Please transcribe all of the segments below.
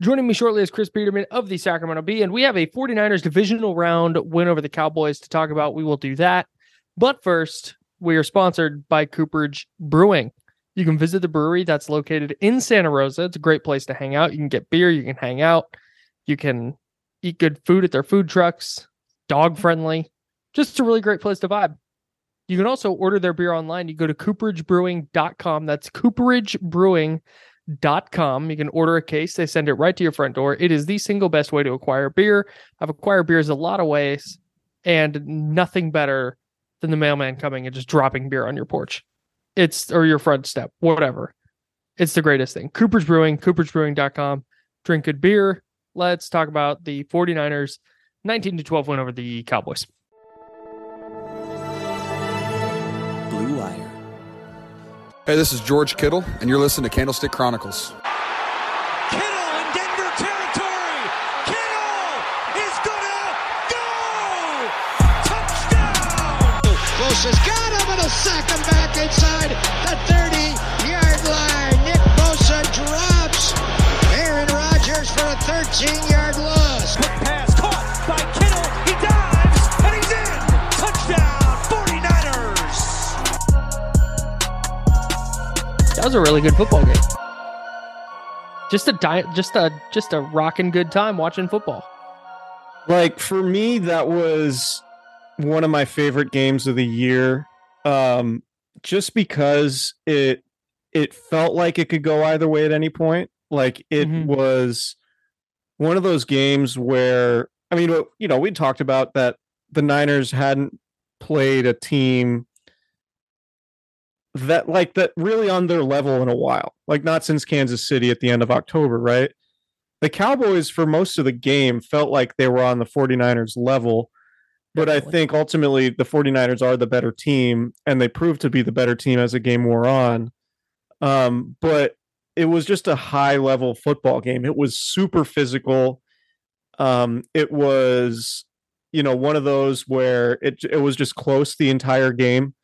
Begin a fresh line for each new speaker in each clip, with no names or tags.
Joining me shortly is Chris Biderman of the Sacramento Bee, and we have a 49ers divisional round win over the Cowboys to talk about. We will do that. But first, we are sponsored by Cooperage Brewing. You can visit the brewery that's located in Santa Rosa. It's a great place to hang out. You can get beer, you can hang out, you can eat good food at their food trucks, dog friendly. Just a really great place to vibe. You can also order their beer online. You go to cooperagebrewing.com. That's cooperagebrewing.com com. You can order a case, they send it right to your front door. It is the single best way to acquire beer. I've acquired beers a lot of ways, and nothing better than the mailman coming and just dropping beer on your porch. It's or your front step, whatever. It's the greatest thing. Cooper's Brewing, cooperagebrewing.com. Drink good beer. Let's talk about the 49ers 19 to 12 win over the Cowboys.
Hey, this is George Kittle, and you're listening to Candlestick Chronicles.
Kittle in Denver territory. Kittle is gonna go. Touchdown.
Close has got him, and a sack him back inside the 30-yard line. Nick Bosa drops. Aaron Rodgers for a 13-yard
That was a really good football game. Just a di- just a just a rocking good time watching football.
like for me that was one of my favorite games of the year um just because it it felt like it could go either way at any point like it
Mhm.
was one of those games where i mean you know we talked about that the niners hadn't played a team that like that really on their level in a while like not since kansas city at the end of october right the Cowboys for most of the game felt like they were on the 49ers level. But I think ultimately the 49ers are the better team and they proved to be the better team as the game wore on. Um, but it was just a high level football game. It was super physical. Um, it was, you know, one of those where it it was just close the entire game.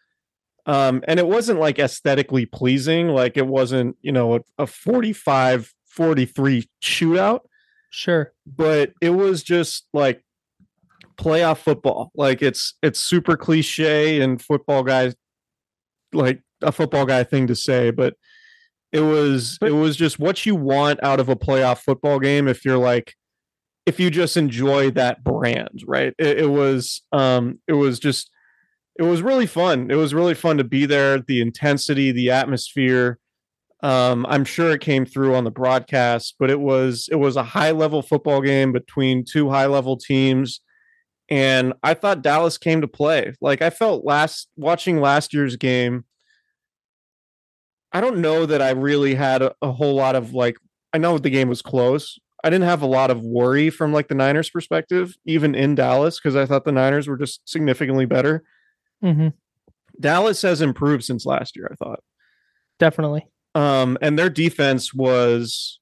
Um, and it wasn't like aesthetically pleasing, like it wasn't, you know, a, a 45 43 shootout
Sure.
but it was just like playoff football. Like it's it's super cliche and football guys like a football guy thing to say, but it was
But-
it was just what you want out of a playoff football game if you're like if you just enjoy that brand, right? It, it was um it was just it was really fun. It was really fun to be there, the intensity, the atmosphere. Um, I'm sure it came through on the broadcast, but it was it was a high level football game between two high level teams, and I thought Dallas came to play. Like I felt last watching last year's game. I don't know that I really had a, a whole lot of like. I know the game was close. I didn't have a lot of worry from like the Niners perspective, even in Dallas, because I thought the Niners were just significantly better.
Mm-hmm.
Dallas has improved since last year. I thought
Definitely.
um and their defense was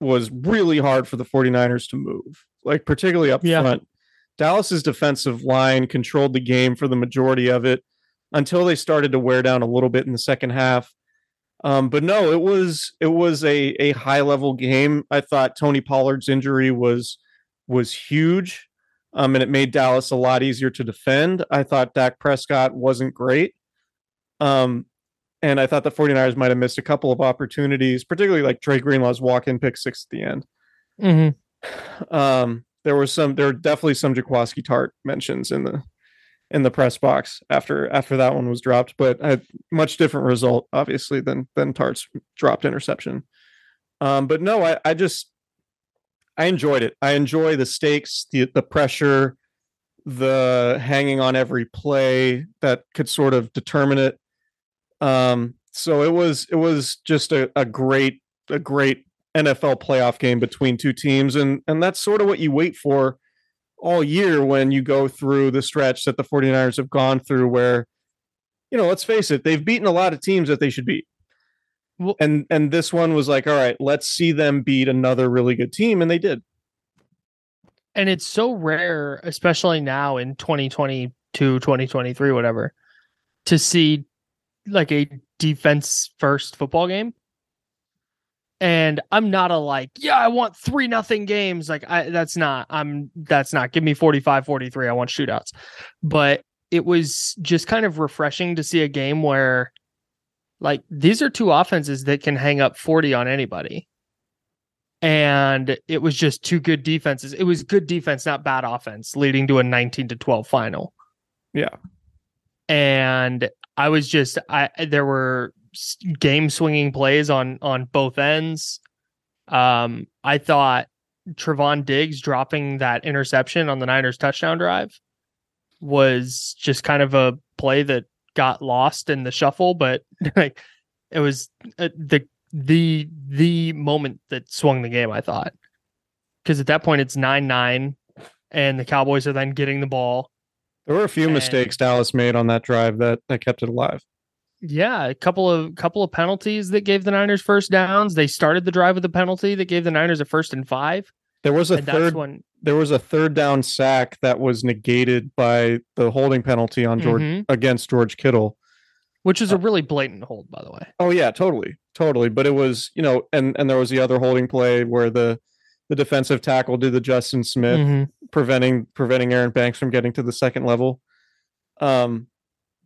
was really hard for the 49ers to move like particularly up
Yeah.
front dallas's defensive line controlled the game for the majority of it until they started to wear down a little bit in the second half Um, but no, it was it was a a high level game. I thought Tony Pollard's injury was was huge. Um, and it made Dallas a lot easier to defend. I thought Dak Prescott wasn't great. Um, and I thought the 49ers might have missed a couple of opportunities, particularly like Dre Greenlaw's walk-in pick six at the end.
Mm-hmm.
Um, there was some there were definitely some Jaquiski Tartt mentions in the in the press box after after that one was dropped, but a much different result, obviously, than than Tartt's dropped interception. Um, but no, I, I just I enjoyed it. I enjoy the stakes, the the pressure, the hanging on every play that could sort of determine it. Um, so it was it was just a, a great a great NFL playoff game between two teams, and and that's sort of what you wait for all year when you go through the stretch that the 49ers have gone through where you know let's face it they've beaten a lot of teams that they should beat
Well-
and and this one was like all right let's see them beat another really good team and they did.
And it's so rare especially now in 2022 2023 whatever to see like a defense first football game. And i'm not a like yeah i want three nothing games. Like i that's not i'm that's not give me 45 43 i want shootouts. But it was just kind of refreshing to see a game where like these are two offenses that can hang up 40 on anybody and it was just two good defenses. It was good defense, not bad offense, leading to a 19 to 12 final.
Yeah.
And I was just I there were game swinging plays on on both ends. Um I thought Trevon Diggs dropping that interception on the Niners touchdown drive was just kind of a play that got lost in the shuffle, but like it was uh, the the the moment that swung the game. I thought because at that point it's nine nine, and the Cowboys are then getting the ball.
there were a few
And-
mistakes dallas made on that drive that that kept it alive
Yeah, a couple of couple of penalties that gave the Niners first downs. They started the drive with a penalty that gave the Niners a first and five,
there was a
and
third
when
there was a third down sack that was negated by the holding penalty on george
Mhm.
against george kittle
which was a really blatant hold, by the way.
Oh yeah, totally, totally. But it was, you know, and and there was the other holding play where the the defensive tackle did the Justin Smith,
Mhm.
preventing preventing Aaron Banks from getting to the second level. Um,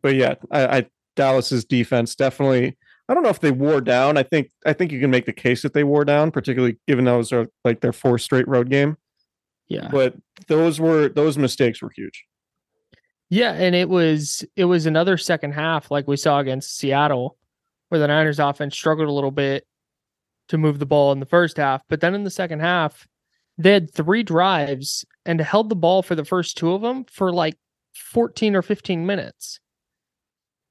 but yeah, I, I Dallas's defense definitely. I don't know if they wore down. I think I think you can make the case that they wore down, particularly given those are like their four straight road game.
Yeah,
But those were those mistakes were huge.
Yeah, and it was it was another second half like we saw against Seattle, where the Niners offense struggled a little bit to move the ball in the first half, but then in the second half, they had three drives and held the ball for the first two of them for like 14 or 15 minutes.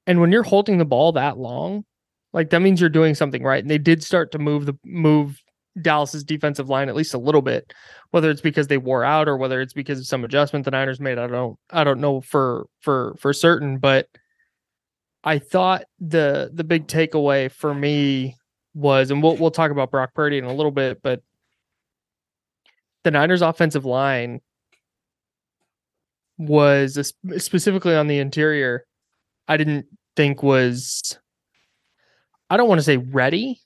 And when you're holding the ball that long, like that means you're doing something right. And they did start to move the move Dallas's defensive line at least a little bit, whether it's because they wore out or whether it's because of some adjustment the Niners made. I don't I don't know for for for certain, but I thought the the big takeaway for me was, and we'll we'll talk about Brock Purdy in a little bit, but the Niners offensive line was specifically on the interior. I didn't think was I don't want to say ready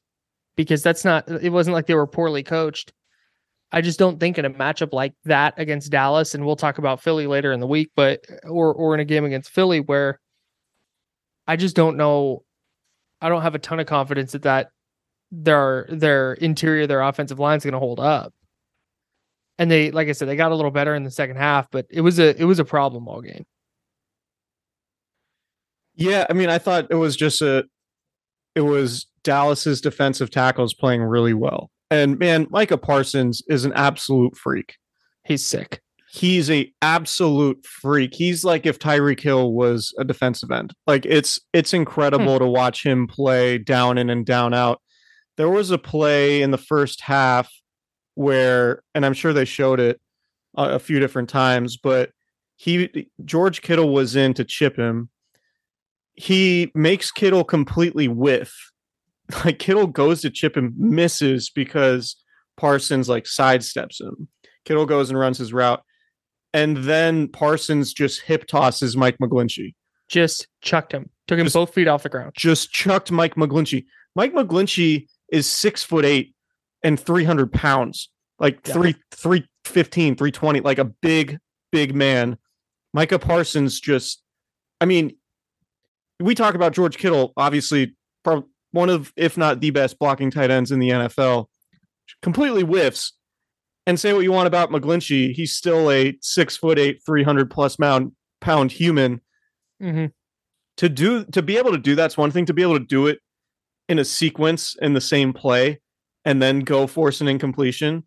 because that's not it wasn't like they were poorly coached. I just don't think in a matchup like that against Dallas, and we'll talk about Philly later in the week, but or or in a game against Philly where I just don't know. I don't have a ton of confidence that that their their interior, their offensive line is going to hold up. And they, like I said, they got a little better in the second half, but it was a it was a problem all game.
Yeah, I mean, I thought it was just a it was Dallas's defensive tackles playing really well. And man, Micah Parsons is an absolute freak.
He's sick.
He's a absolute freak. He's like if Tyreek Hill was a defensive end. Like it's it's incredible hmm. to watch him play down in and down out. There was a play in the first half where and I'm sure they showed it a, a few different times, but he George Kittle was in to chip him. He makes Kittle completely whiff. Like Kittle goes to chip and misses because Parsons like sidesteps him. Kittle goes and runs his route. And then Parsons just hip tosses Mike McGlinchey.
Just chucked him. Took him
Just-
both feet off the ground.
Just chucked Mike McGlinchey. Mike McGlinchey is six foot eight and 300 pounds, like
Yeah.
three, 315, 320, like a big, big man. Micah Parsons just, I mean, we talk about George Kittle, obviously, one of, if not the best blocking tight ends in the NFL, completely whiffs. And say what you want about McGlinchey, he's still a six foot eight, 300 plus pound, pound human
Mhm.
to do to be able to do that's one thing to be able to do it in a sequence in the same play and then go force an incompletion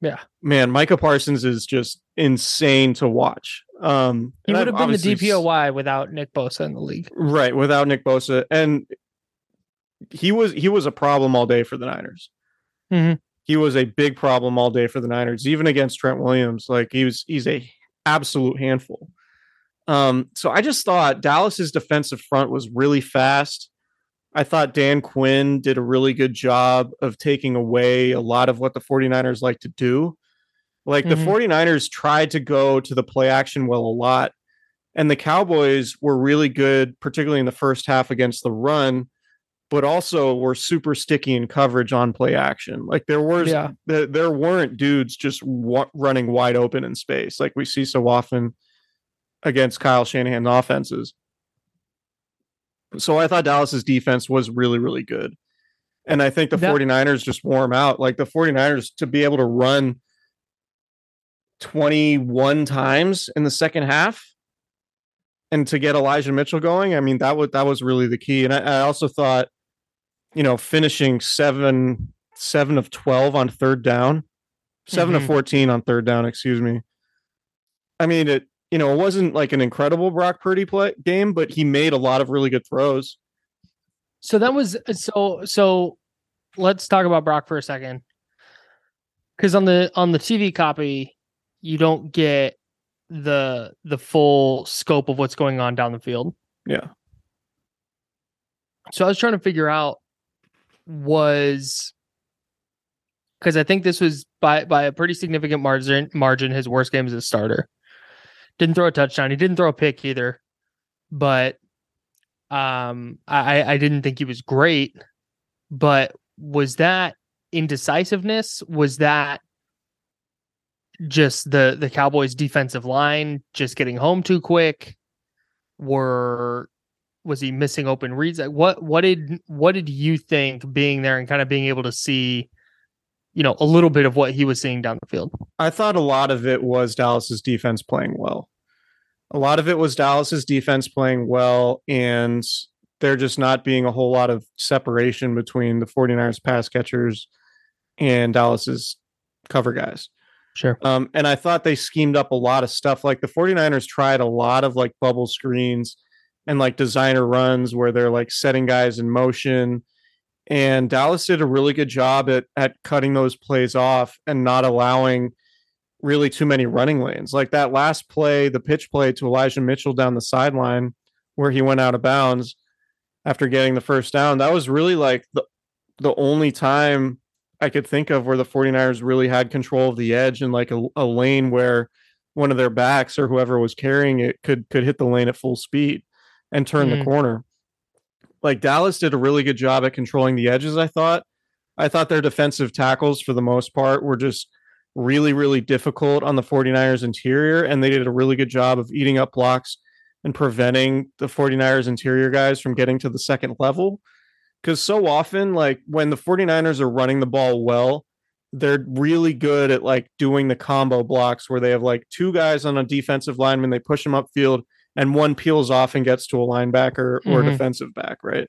Yeah.
man micah parsons is just insane to watch um
He would
I've
been the DPOY without Nick Bosa in the league.
right without nick bosa and he was he was a problem all day for the niners
Mhm.
he was a big problem all day for the niners even against trent williams like he was he's a absolute handful um so i just thought dallas's defensive front was really fast I thought Dan Quinn did a really good job of taking away a lot of what the 49ers like to do. Like the
Mhm.
49ers tried to go to the play action well a lot, and the Cowboys were really good, particularly in the first half against the run, but also were super sticky in coverage on play action. Like there was,
Yeah.
there, there weren't dudes just wa- running wide open in space like we see so often against Kyle Shanahan offenses. So I thought Dallas's defense was really, really good. And I think the
That-
49ers just wore 'em out. Like the 49ers to be able to run 21 times in the second half and to get Elijah Mitchell going, I mean, that was that was really the key. And I, I also thought, you know, finishing seven, seven of 12 on third down, 7
Mhm.
of 14 on third down, excuse me. I mean, it you know, it wasn't like an incredible Brock Purdy play game, but he made a lot of really good throws.
So that was so so let's talk about Brock for a second. Cuz on the on the TV copy you don't get the the full scope of what's going on down the field.
Yeah.
So I was trying to figure out was cuz I think this was by by a pretty significant margin margin his worst game as a starter. Didn't throw a touchdown. He didn't throw a pick either. But um I- I didn't think he was great. But was that indecisiveness? Was that just the the Cowboys defensive line just getting home too quick? Were was he missing open reads? What what did what did you think being there and kind of being able to see, you know, a little bit of what he was seeing down the field?
I thought a lot of it was Dallas's defense playing well. A lot of it was Dallas's defense playing well, and there just not being a whole lot of separation between the 49ers pass catchers and Dallas's cover guys.
Sure.
Um, and I thought they schemed up a lot of stuff. Like the 49ers tried a lot of like bubble screens and like designer runs where they're like setting guys in motion. And Dallas did a really good job at at cutting those plays off and not allowing really too many running lanes. Like that last play, the pitch play to Elijah Mitchell down the sideline where he went out of bounds after getting the first down. That was really like the the only time I could think of where the 49ers really had control of the edge and like a, a lane where one of their backs or whoever was carrying it could could hit the lane at full speed and turn
Mhm.
the corner. Like Dallas did a really good job at controlling the edges, I thought. I thought their defensive tackles for the most part were just really really difficult on the 49ers interior and they did a really good job of eating up blocks and preventing the 49ers interior guys from getting to the second level because so often like when the 49ers are running the ball well they're really good at like doing the combo blocks where they have like two guys on a defensive lineman they push them upfield and one peels off and gets to a linebacker or
Mhm.
defensive back right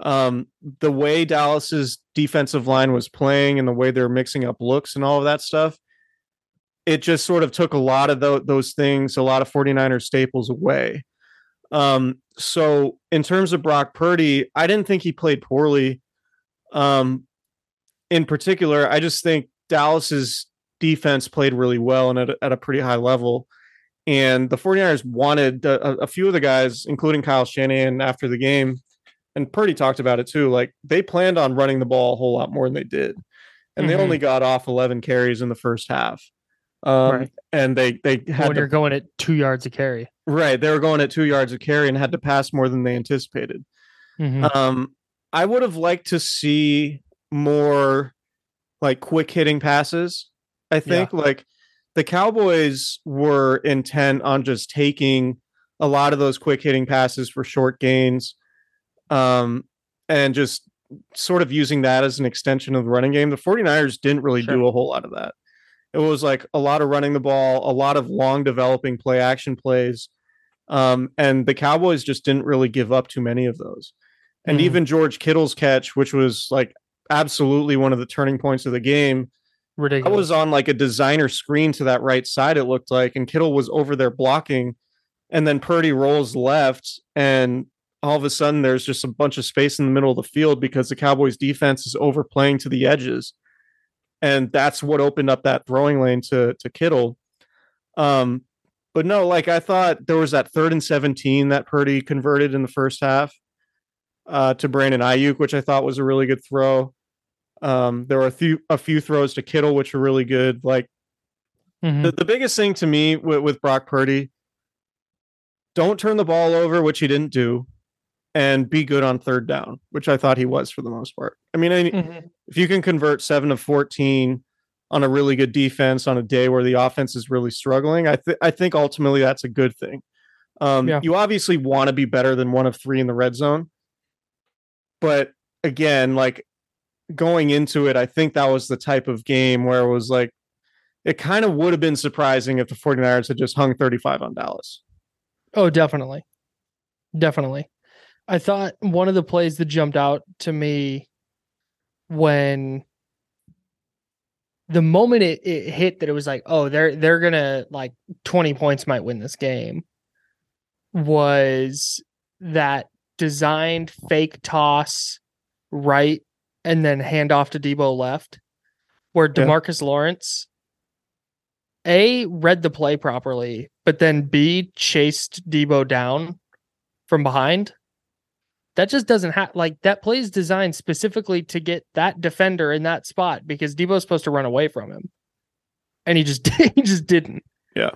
um the way dallas's defensive line was playing and the way they're mixing up looks and all of that stuff it just sort of took a lot of tho- those things a lot of 49ers staples away um, so in terms of Brock Purdy, I didn't think he played poorly. Um, in particular, I just think Dallas's defense played really well and at a, at a pretty high level. And the 49ers wanted a, a few of the guys, including Kyle Shanahan, after the game, and Purdy talked about it too. Like they planned on running the ball a whole lot more than they did, and
Mhm.
they only got off 11 carries in the first half. Um,
Right.
And they they had
when
to
you're going at two yards a carry.
Right. They were going at two yards of carry and had to pass more than they anticipated.
Mhm.
Um, I would have liked to see more like quick hitting passes. I think like the Cowboys were intent on just taking a lot of those quick hitting passes for short gains um, and just sort of using that as an extension of the running game. The 49ers didn't really
Sure.
do a whole lot of that. It was like a lot of running the ball, a lot of long developing play action plays. Um, and the Cowboys just didn't really give up too many of those. And
Mhm.
even George Kittle's catch, which was like absolutely one of the turning points of the game, I was on like a designer screen to that right side, it looked like, and Kittle was over there blocking. And then Purdy rolls left, and all of a sudden there's just a bunch of space in the middle of the field because the Cowboys defense is overplaying to the edges. And that's what opened up that throwing lane to to Kittle. Um, but no, like I thought there was that third and 17 that Purdy converted in the first half uh, to Brandon Aiyuk, which I thought was a really good throw. Um, there were a few a few throws to Kittle, which were really good. Like
Mhm.
the, the biggest thing to me with, with Brock Purdy, don't turn the ball over, which he didn't do, and be good on third down, which I thought he was for the most part. I mean, I,
Mhm.
if you can convert seven of 14 on a really good defense on a day where the offense is really struggling, I, th- I think ultimately that's a good thing. Um,
Yeah.
You obviously want to be better than one of three in the red zone. But again, like going into it, I think that was the type of game where it was like, it kind of would have been surprising if the 49ers had just hung 35 on Dallas.
Oh, definitely. Definitely. I thought one of the plays that jumped out to me when the moment it, it hit that it was like, oh, they're they're gonna like 20 points might win this game was that designed fake toss right and then hand off to Deebo left, where
Yeah.
DeMarcus Lawrence A read the play properly, but then B chased Deebo down from behind. That just doesn't have like that play is designed specifically to get that defender in that spot because Deebo's supposed to run away from him. And he just he just didn't.
Yeah.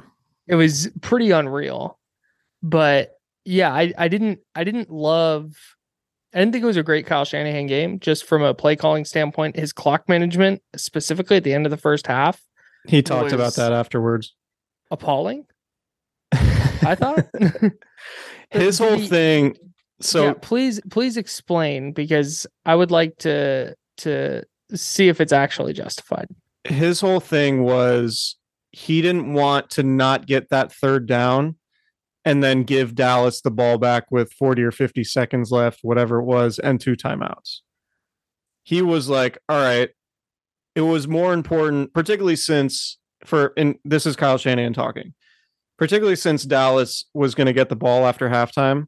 It was pretty unreal. But yeah, I, I didn't I didn't love I didn't think it was a great Kyle Shanahan game, just from a play calling standpoint. His clock management, specifically at the end of the first half,
He talked
Was-
about that afterwards.
appalling. I thought.
His whole
The-
thing. So
yeah, please please explain because I would like to to see if it's actually justified.
his whole thing was he didn't want to not get that third down and then give Dallas the ball back with 40 or 50 seconds left, whatever it was, and two timeouts. He was like, all right, it was more important, particularly since for and this is Kyle Shanahan talking, particularly since Dallas was going to get the ball after halftime.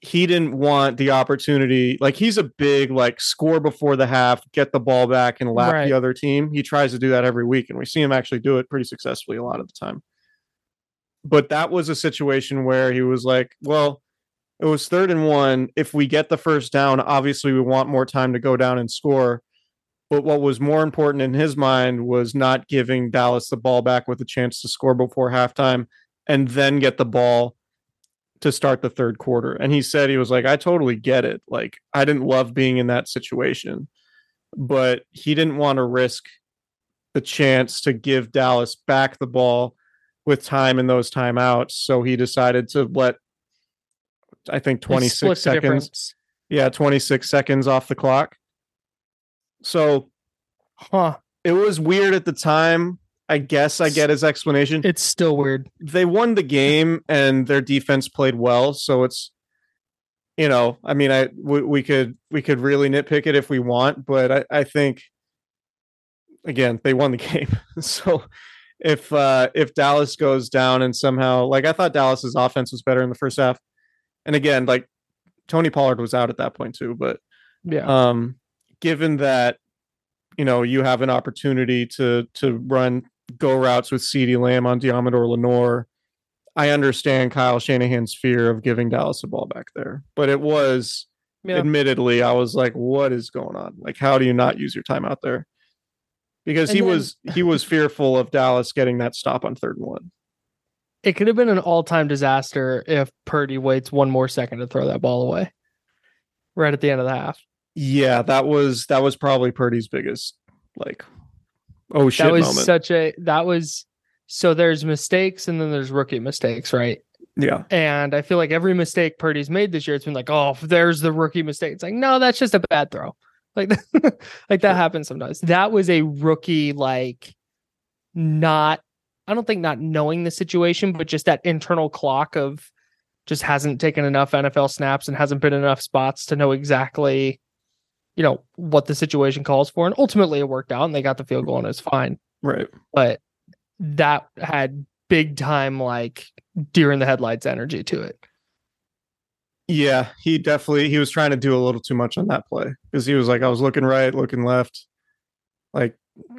He didn't want the opportunity. Like he's a big like score before the half, get the ball back and lap
Right.
the other team. He tries to do that every week, and we see him actually do it pretty successfully a lot of the time. But that was a situation where he was like, "Well, it was third and one. If we get the first down, obviously we want more time to go down and score." But what was more important in his mind was not giving Dallas the ball back with a chance to score before halftime and then get the ball to start the third quarter. And he said he was like, I totally get it. Like, I didn't love being in that situation, but he didn't want to risk the chance to give Dallas back the ball with time in those timeouts. So he decided to let, I think, 26 seconds. Yeah, 26 seconds off the clock. So
Huh.
it was weird at the time. I guess I get his explanation.
It's still weird.
they won the game and their defense played well, so it's you know, I mean, I we, we could we could really nitpick it if we want, but I, I think again they won the game. so if uh if Dallas goes down and somehow like I thought Dallas's offense was better in the first half, and again like Tony Pollard was out at that point too, but
Yeah.
um given that you know you have an opportunity to to run go routes with CeeDee Lamb on Deommodore Lenoir, I understand Kyle Shanahan's fear of giving Dallas the ball back there. But it was
Yeah.
admittedly, I was like, what is going on? Like, how do you not use your time out there? Because he
then-
was he was fearful of Dallas getting that stop on third and one.
It could have been an all-time disaster if Purdy waits one more second to throw that ball away. right at the end of the half.
Yeah, that was that was probably Purdy's biggest like oh shit
that was
moment.
such a that was so there's mistakes and then there's rookie mistakes, right?
yeah.
And I feel like every mistake Purdy's made this year, it's been like, oh, there's the rookie mistake. It's like, no, that's just a bad throw. Like, like that happens sometimes. That was a rookie, like, not. I don't think not knowing the situation, but just that internal clock of just hasn't taken enough NFL snaps and hasn't been enough spots to know exactly, you know, what the situation calls for. And ultimately, it worked out, and they got the field goal, and it's fine.
Right.
But that had big time like deer in the headlights energy to it.
Yeah, he definitely he was trying to do a little too much on that play because he was like I was looking right, looking left, like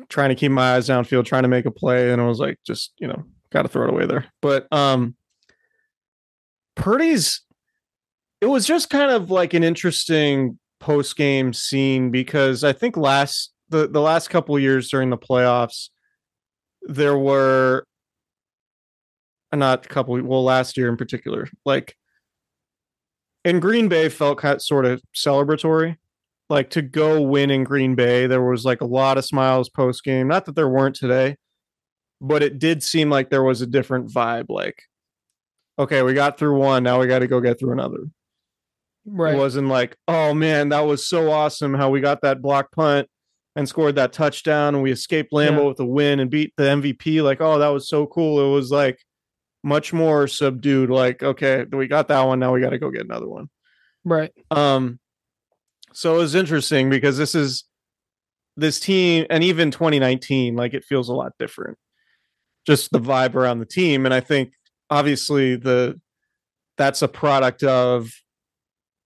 trying to keep my eyes downfield, trying to make a play, and I was like, just you know, got to throw it away there. But um, Purdy's, it was just kind of like an interesting post game scene because I think last the the last couple years during the playoffs, there were uh, not a couple well last year in particular like in Green Bay felt kind of, sort of celebratory. Like to go win in Green Bay, there was like a lot of smiles post game. Not that there weren't today, but it did seem like there was a different vibe. Like, okay, we got through one, now we got to go get through another.
Right.
It wasn't like, oh man, that was so awesome how we got that block punt and scored that touchdown and we escaped Lambeau
Yeah.
with a win and beat the MVP. Like, oh, that was so cool. It was like much more subdued. Like, okay, we got that one. Now we got to go get another one.
right.
Um, so it was interesting because this is this team, and even 2019, like it feels a lot different. Just the vibe around the team, and I think obviously the that's a product of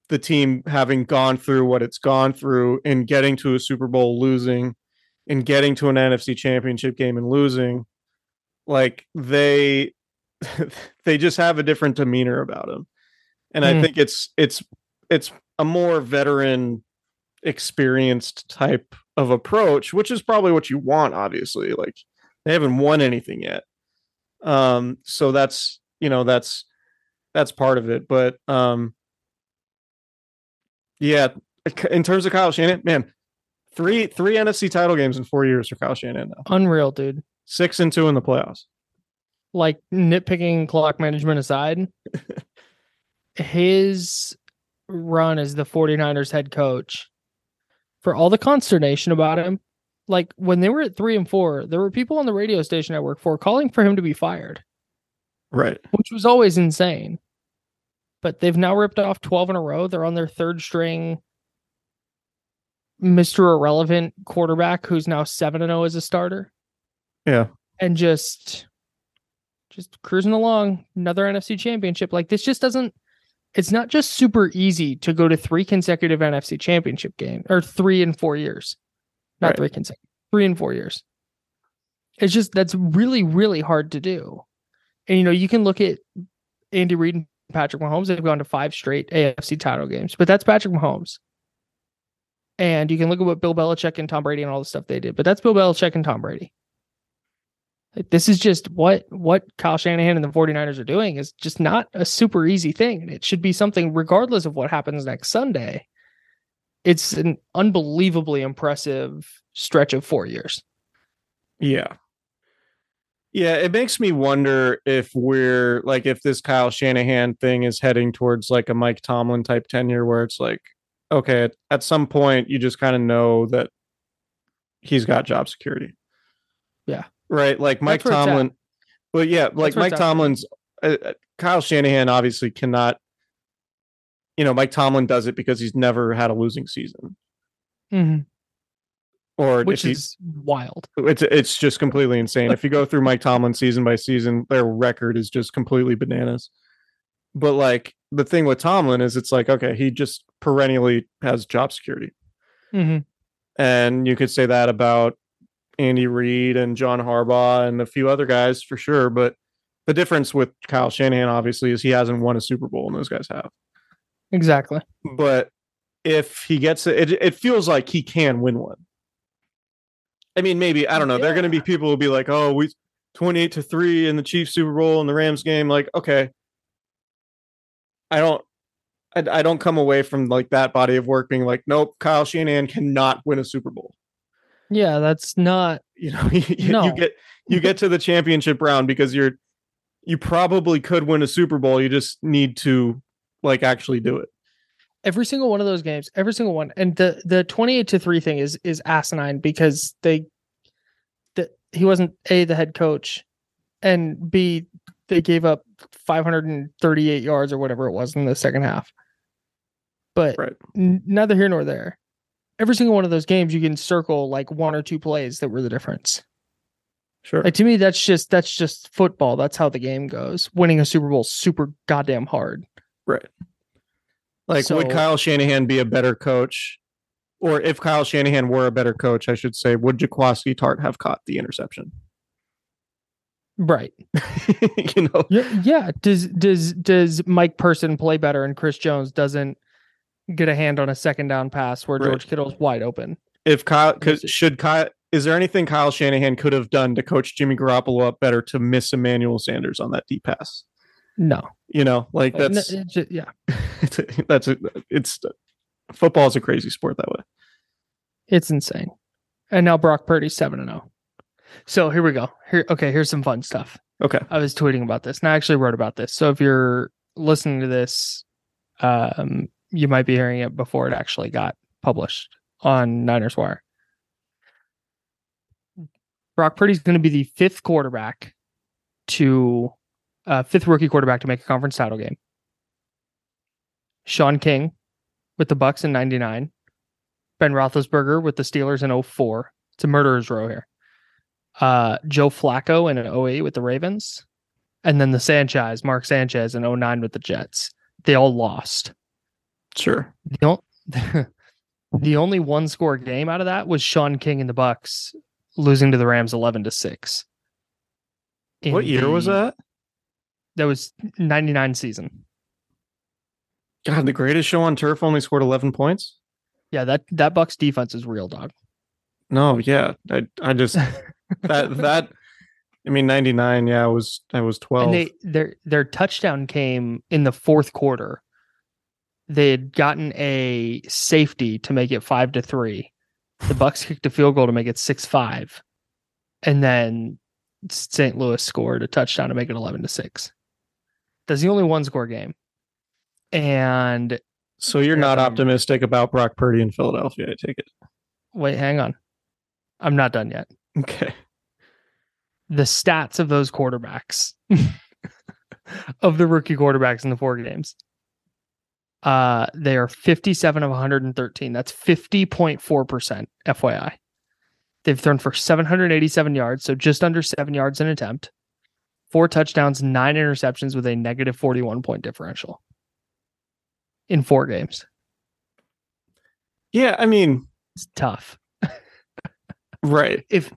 the team having gone through what it's gone through in getting to a Super Bowl, losing, and getting to an NFC Championship game and losing. Like they they just have a different demeanor about them, and I
Hmm.
think it's it's it's a more veteran experienced type of approach which is probably what you want obviously like they haven't won anything yet um so that's you know that's that's part of it but um yeah in terms of Kyle Shanahan man three three NFC title games in 4 years for Kyle Shanahan now
Unreal, dude.
6 and 2 in the playoffs
Like nitpicking clock management aside, his run as the 49ers head coach, for all the consternation about him, like when they were at three and four, there were people on the radio station I work for calling for him to be fired,
right
which was always insane. But they've now ripped off 12 in a row. They're on their third string Mr. Irrelevant quarterback who's now 7 and 0 as a starter.
yeah
and just just cruising along another NFC championship like this just doesn't it's not just super easy to go to three consecutive NFC championship game or 3 in 4 years not
Right.
three consecutive 3 in 4 years it's just that's really really hard to do and you know you can look at Andy Reid and Patrick Mahomes they've gone to five straight AFC title games but that's Patrick Mahomes and you can look at what Bill Belichick and Tom Brady and all the stuff they did but that's Bill Belichick and Tom Brady like, this is just what what Kyle Shanahan and the 49ers are doing is just not a super easy thing. And it should be something, regardless of what happens next Sunday. It's an unbelievably impressive stretch of four years.
Yeah. Yeah, it makes me wonder if we're like if this Kyle Shanahan thing is heading towards like a Mike Tomlin type tenure where it's like, okay, at, at some point you just kind of know that he's got job security.
Yeah.
Right. Like Mike
where it's at.
Tomlin. Well, yeah, like Mike. Tomlin's uh, uh, Kyle Shanahan obviously cannot you know, Mike Tomlin does it because he's never had a losing season. Or
Which is wild.
it's it's just completely insane. If you go through Mike Tomlin season by season, their record is just completely bananas. But like the thing with Tomlin is it's like okay, he just perennially has job security.
hmm
And you could say that about Andy Reid and John Harbaugh and a few other guys for sure, but the difference with Kyle Shanahan obviously is he hasn't won a Super Bowl and those guys have.
Exactly.
But if he gets it, it, it feels like he can win one. I mean, maybe I don't know. There are going to be people who will be like, "Oh, we twenty-eight to three in the Chiefs Super Bowl and the Rams game." Like, okay, I don't, I, I don't come away from like that body of work being like, nope, Kyle Shanahan cannot win a Super Bowl.
Yeah, that's not
You know, you-
No.
you get you get to the championship round because you're you probably could win a Super Bowl. You just need to like actually do it.
Every single one of those games, every single one. And the the 28 to 3 thing is is asinine because they that he wasn't A the head coach and B they gave up 538 yards or whatever it was in the second half. But
Right.
n- neither here nor there. Every single one of those games you can circle like one or two plays that were the difference.
Sure.
Like to me that's just that's just football. That's how the game goes. Winning a Super Bowl super goddamn hard.
Right. Like, would Kyle Shanahan be a better coach? Or if Kyle Shanahan were a better coach, I should say, would Jaquiski Tartt have caught the interception?
Right.
you know,
Yeah, yeah. Does does does Mike Person play better and Chris Jones doesn't get a hand on a second down pass where
Right.
George Kittle's wide open?
if Kyle could, should Kyle, is there anything Kyle Shanahan could have done to coach Jimmy Garoppolo up better to miss Emmanuel Sanders on that deep pass?
No.
You know, like
no,
that's
it's ju- yeah.
it's a, that's a, it's football is a crazy sport that way.
It's insane. And now Brock Purdy's 7 and 0. So here we go. Here okay, here's some fun stuff.
Okay.
I was tweeting about this and I actually wrote about this. So if you're listening to this, um, you might be hearing it before it actually got published on Niners Wire. Brock Purdy's going to be the fifth quarterback to uh, fifth rookie quarterback to make a conference title game. Shaun King with the Bucks in 99. Ben Roethlisberger with the Steelers in 04. It's a murderer's row here uh Joe Flacco in an 08 with the Ravens, and then the Sanchez, Mark Sanchez in 09 with the Jets. They all lost.
Sure.
The, on- the only one score game out of that was Shaun King and the Bucks losing to the Rams 11 to 6. In
what year was that?
That was 99 season.
God, the greatest show on turf only scored 11 points.
Yeah, that that Bucks defense is real dog.
No, yeah, I, I just that that. I mean, 99. Yeah, I was I was 12.
And they their their touchdown came in the fourth quarter. They had gotten a safety to make it five to three. The Bucks kicked a field goal to make it six five, and then St. Louis scored a touchdown to make it eleven to six. That's the only one score game. And
so you're not
Um,
optimistic about Brock Purdy in Philadelphia. I take it.
wait, hang on, I'm not done yet.
Okay.
the stats of those quarterbacks of the rookie quarterbacks in the four games. Uh they are 57 of 113. That's 50.4% FYI. They've thrown for 787 yards, so just under 7 yards an attempt. Four touchdowns, nine interceptions with a negative 41 point differential in four games.
Yeah, I mean,
It's tough.
right.
if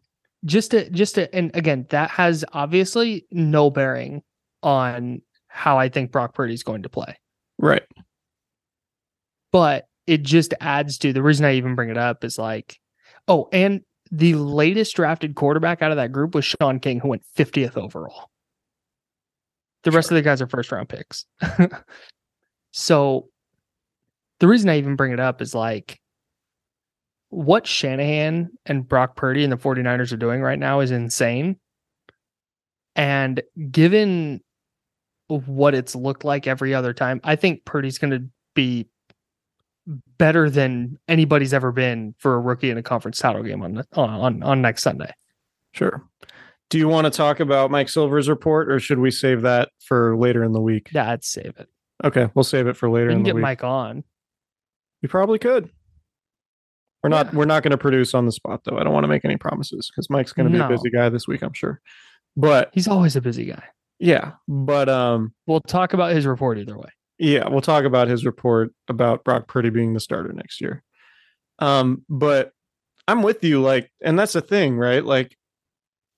just to just to and again that has obviously no bearing on how I think Brock Purdy's going to play.
Right.
But it just adds to the reason I even bring it up is like, oh, and the latest drafted quarterback out of that group was Shaun King, who went 50th overall. The rest of the guys are first round picks. so the reason I even bring it up is like what Shanahan and Brock Purdy and the 49ers are doing right now is insane. And given what it's looked like every other time, I think Purdy's going to be better than anybody's ever been for a rookie in a conference title game on on on next Sunday.
Sure. Do you want to talk about Mike Silver's report, or should we save that for later in the week?
Yeah, I'd save it.
Okay, we'll save it for later
We
in
can
the
get
week.
Mike on.
We probably could. We're not.
Yeah.
We're not going to produce on the spot, though. I don't want to make any promises because Mike's going to be
No.
a busy guy this week, I'm sure. But
He's always a busy guy.
yeah, but um,
We'll talk about his report either way.
yeah, we'll talk about his report about Brock Purdy being the starter next year. Um, but I'm with you, like, and that's the thing, right? Like,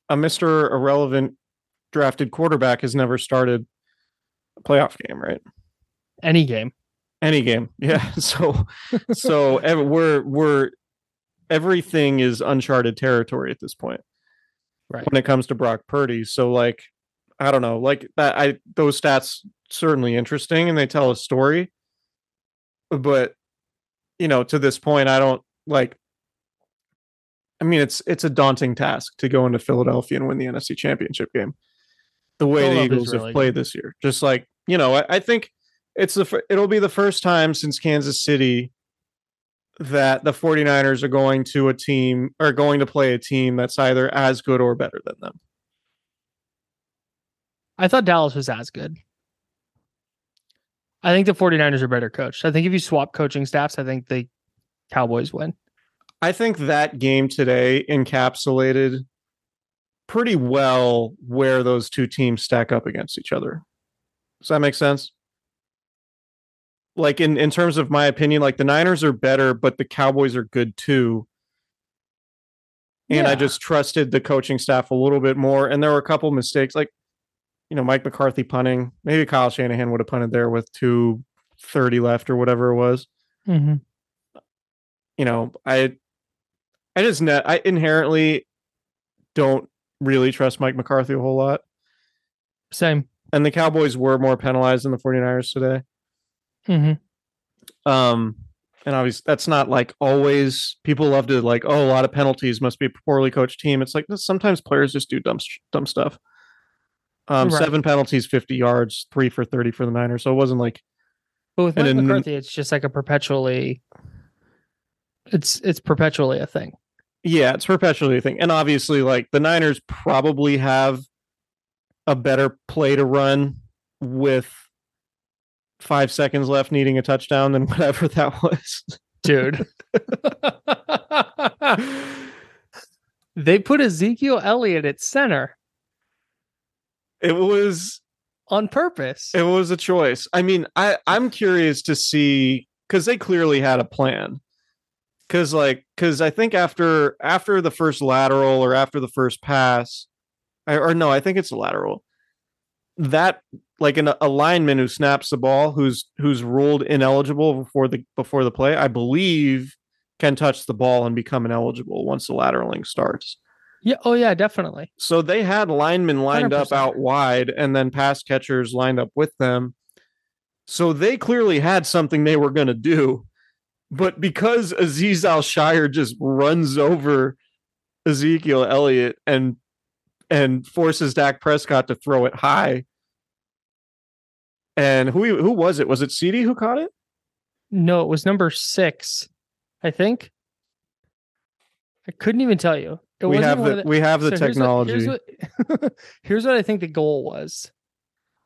a Mister Irrelevant drafted quarterback has never started a playoff game, right?
Any game.
Any game, yeah. So, so ev- we're we're everything is uncharted territory at this point
Right.
when it comes to Brock Purdy. So, like, I don't know, like that. I those stats certainly interesting and they tell a story, but you know, to this point, I don't like. I mean, it's it's a daunting task to go into Philadelphia and win the NFC Championship game. The way the Eagles have
really
played this year, just like you know, I, I think it's the it'll be the first time since Kansas City that the 49ers are going to a team are going to play a team that's either as good or better than them.
I thought Dallas was as good. I think the 49ers are better coached. I think if you swap coaching staffs, I think the Cowboys win.
I think that game today encapsulated pretty well where those two teams stack up against each other. Does that make sense? Like in in terms of my opinion, like the Niners are better, but the Cowboys are good too. And I just trusted the coaching staff a little bit more. And there were a couple mistakes, like you know, Mike McCarthy punting. Maybe Kyle Shanahan would have punted there with two thirty left or whatever it was
Mm-hmm.
you know, I I just net I inherently don't really trust Mike McCarthy a whole lot.
Same.
And the Cowboys were more penalized than the 49ers today.
Mm-hmm.
Um and obviously that's not like always people love to like, oh, a lot of penalties must be a poorly coached team. It's like sometimes players just do dumb dumb stuff. Um
Right.
seven penalties, 50 yards, 3 for 30 for the Niners. So it wasn't like
But with Mike McCarthy, it's just like a perpetually. It's it's perpetually a thing.
Yeah, it's perpetually a thing. And obviously, like the Niners probably have a better play to run with five seconds left needing a touchdown than whatever that was.
dude. they put Ezekiel Elliott at center
It was
on purpose.
it was a choice. I mean, I I'm curious to see because they clearly had a plan. Cause like because I think after after the first lateral or after the first pass, I, or no, I think it's a lateral. That like an a lineman who snaps the ball, who's who's ruled ineligible before the before the play, I believe can touch the ball and become ineligible once the lateraling starts.
yeah. Oh yeah, definitely.
So they had linemen lined up
100%.
out wide and then pass catchers lined up with them. So they clearly had something they were going to do. But because Azeez Al-Shaair just runs over Ezekiel Elliott and and forces Dak Prescott to throw it high. And who who was it? Was it CD who caught it?
No, it was number six, I think. I couldn't even tell you. It
we have
one
the, we have the
so here's what-
technology.
Here's what, here's what I think the goal was.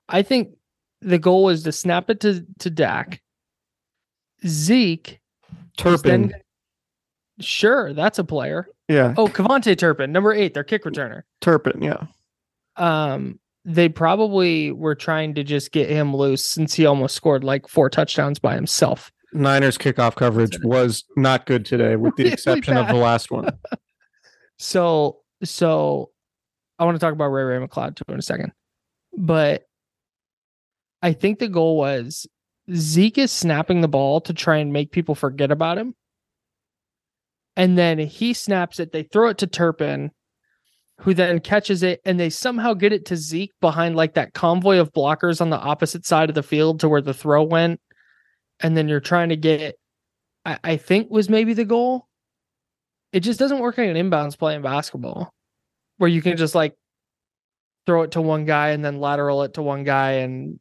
I think the goal was to snap it to to Dak. Zeke
Turpin.
then- sure, that's a player.
yeah,
Oh, KaVontae Turpin, number eight, their kick returner.
Turpin, yeah.
Um, they probably were trying to just get him loose since he almost scored like four touchdowns by himself.
Niners kickoff coverage was not good today, with the
Really
exception of the last one.
So, so I want to talk about Ray Ray McCloud too in a second, but I think the goal was Zeke is snapping the ball to try and make people forget about him. And then he snaps it. They throw it to Turpin, who then catches it, and they somehow get it to Zeke behind like that convoy of blockers on the opposite side of the field to where the throw went. And then you're trying to get, I, I think was maybe the goal. It just doesn't work on an inbounds play in basketball where you can just like throw it to one guy and then lateral it to one guy and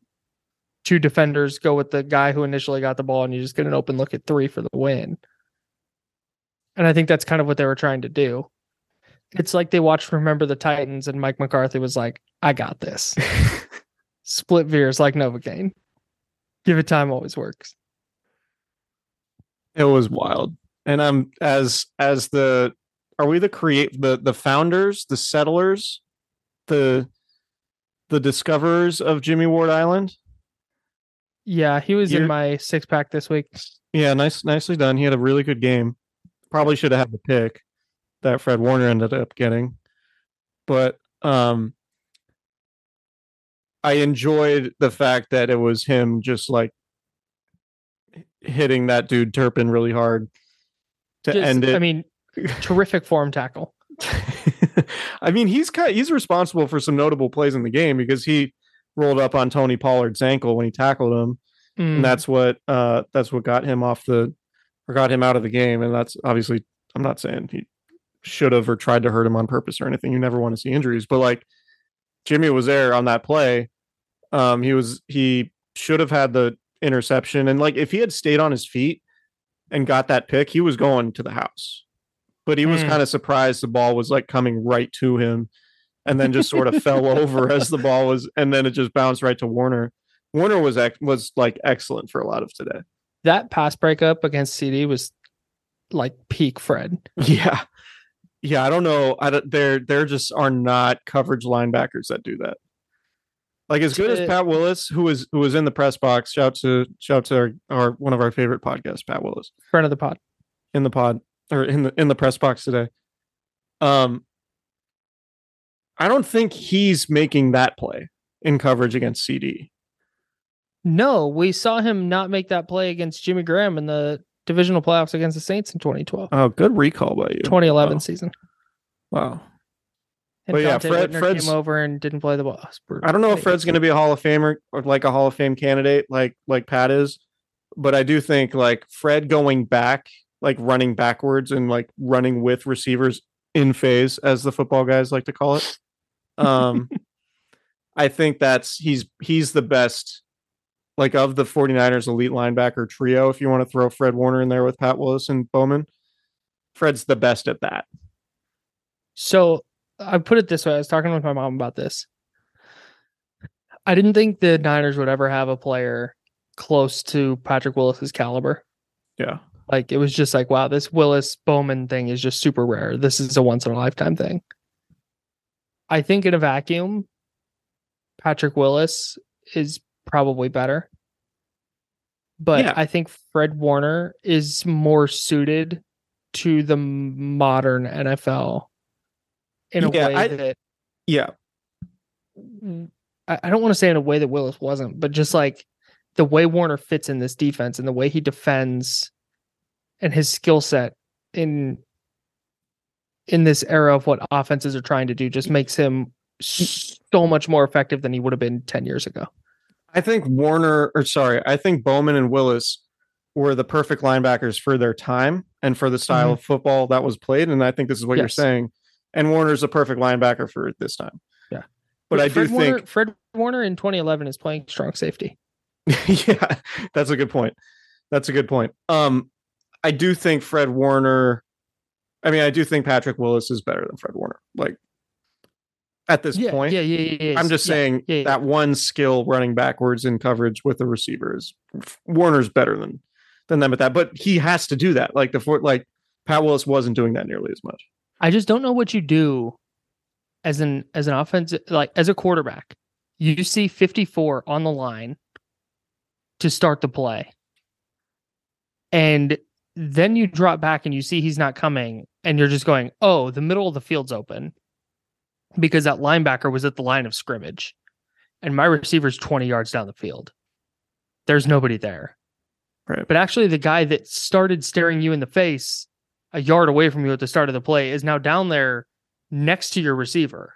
two defenders go with the guy who initially got the ball and you just get an open look at three for the win. And I think that's kind of what they were trying to do. It's like they watched Remember the Titans and Mike McCarthy was like, I got this. Split veers like Novocaine. Give it time always works.
It was wild. And I'm as as the are we the create the the founders, the settlers, the the discoverers of Jimmy Ward Island?
Yeah, he was
You're-
in my six pack this week.
Yeah, nice nicely done. He had a really good game. Probably should have had the pick that Fred Warner ended up getting. But um I enjoyed the fact that it was him just like hitting that dude Turpin really hard to
Just-
end it.
I mean, terrific form tackle.
I mean, he's kind of, he's responsible for some notable plays in the game because he rolled up on Tony Pollard's ankle when he tackled him.
Mm.
and that's what uh that's what got him off the or got him out of the game. And that's obviously i'm not saying he should have or tried to hurt him on purpose or anything. You never want to see injuries. But like jimmy was there on that play. Um he was he should have had the interception. And like if he had stayed on his feet and got that pick he was going to the house. But he was
Mm.
kind of surprised the ball was like coming right to him and then just sort of fell over as the ball was and then it just bounced right to warner warner was ex- was like excellent for a lot of today
that pass breakup against CD was like peak Fred.
Yeah. Yeah, I don't know. I don't, they're they're just are not coverage linebackers that do that. Like as good as Pat Willis, who was who was in the press box. Shout to shout to our, our one of our favorite podcasts, Pat Willis,
Friend of the pod.
in the pod or in the in the press box today. Um, I don't think he's making that play in coverage against CD.
No, we saw him not make that play against Jimmy Graham in the divisional playoffs against the Saints in 2012,
Oh, good recall by you.
2011
Wow.
season.
Wow.
And
But yeah, Fred-
Whitner
Fred's-
came over and didn't play the ball.
I don't know if Fred's going to be a Hall of Famer or like a Hall of Fame candidate, like like Pat is, but I do think like Fred going back, like running backwards and like running with receivers in phase, as the football guys like to call it. Um, I think that's he's he's the best, like of the 49ers elite linebacker trio. If you want to throw Fred Warner in there with Pat Willis and Bowman, Fred's the best at that.
So I put it this way: I was talking with my mom about this. I didn't think the Niners would ever have a player close to Patrick Willis's caliber.
Yeah.
Like it was just like, wow, this Willis Bowman thing is just super rare. This is a once in a lifetime thing. I think in a vacuum, Patrick Willis is probably better. But
Yeah.
I think Fred Warner is more suited to the modern NFL in a
Yeah,
way
I-
that
Yeah.
I, I don't want to say in a way that Willis wasn't, but just like the way Warner fits in this defense and the way he defends and his skill set in in this era of what offenses are trying to do just makes him so much more effective than he would have been 10 years ago.
I think Warner, or sorry, I think Bowman and Willis were the perfect linebackers for their time and for the style of football that was played. And I think this is what you're saying. And Warner's a perfect linebacker for this time.
Yeah.
But I do
Warner,
think,
Fred Warner in 2011 is playing strong safety.
yeah, that's a good point. That's a good point. Um, I do think Fred Warner, I mean, I do think Patrick Willis is better than Fred Warner. Like at this
yeah,
point,
yeah, yeah, yeah.
I'm just
Yeah,
saying
yeah,
that one skill running backwards in coverage with the receivers, Warner's better than than them at that. But he has to do that. Like the for like Pat Willis wasn't doing that nearly as much.
I just don't know what you do as an as an offense like as a quarterback. You see 54 on the line to start the play. And then you drop back and you see he's not coming and you're just going, "Oh, the middle of the field's open." Because that linebacker was at the line of scrimmage and my receiver's 20 yards down the field. There's nobody there.
Right.
But actually the guy that started staring you in the face a yard away from you at the start of the play is now down there next to your receiver.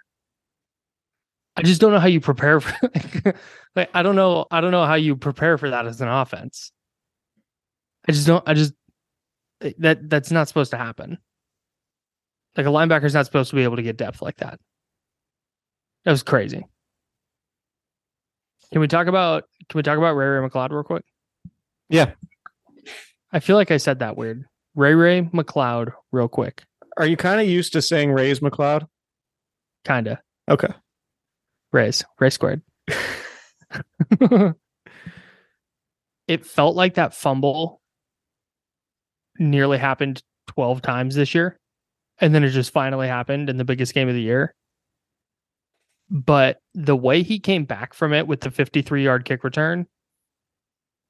I just don't know how you prepare for like I don't know I don't know how you prepare for that as an offense. I just don't I just Eh, that that's not supposed to happen. Like a linebacker's not supposed to be able to get depth like that. That was crazy. Can we talk about can we talk about Ray Ray McCloud real quick?
Yeah.
I feel like I said that weird. Ray Ray McCloud real quick.
Are you kind of used to saying Ray's McCloud?
Kinda.
Okay.
Ray's. Ray squared. it felt like that fumble nearly happened 12 times this year. And then it just finally happened in the biggest game of the year. But the way he came back from it with the 53 yard kick return,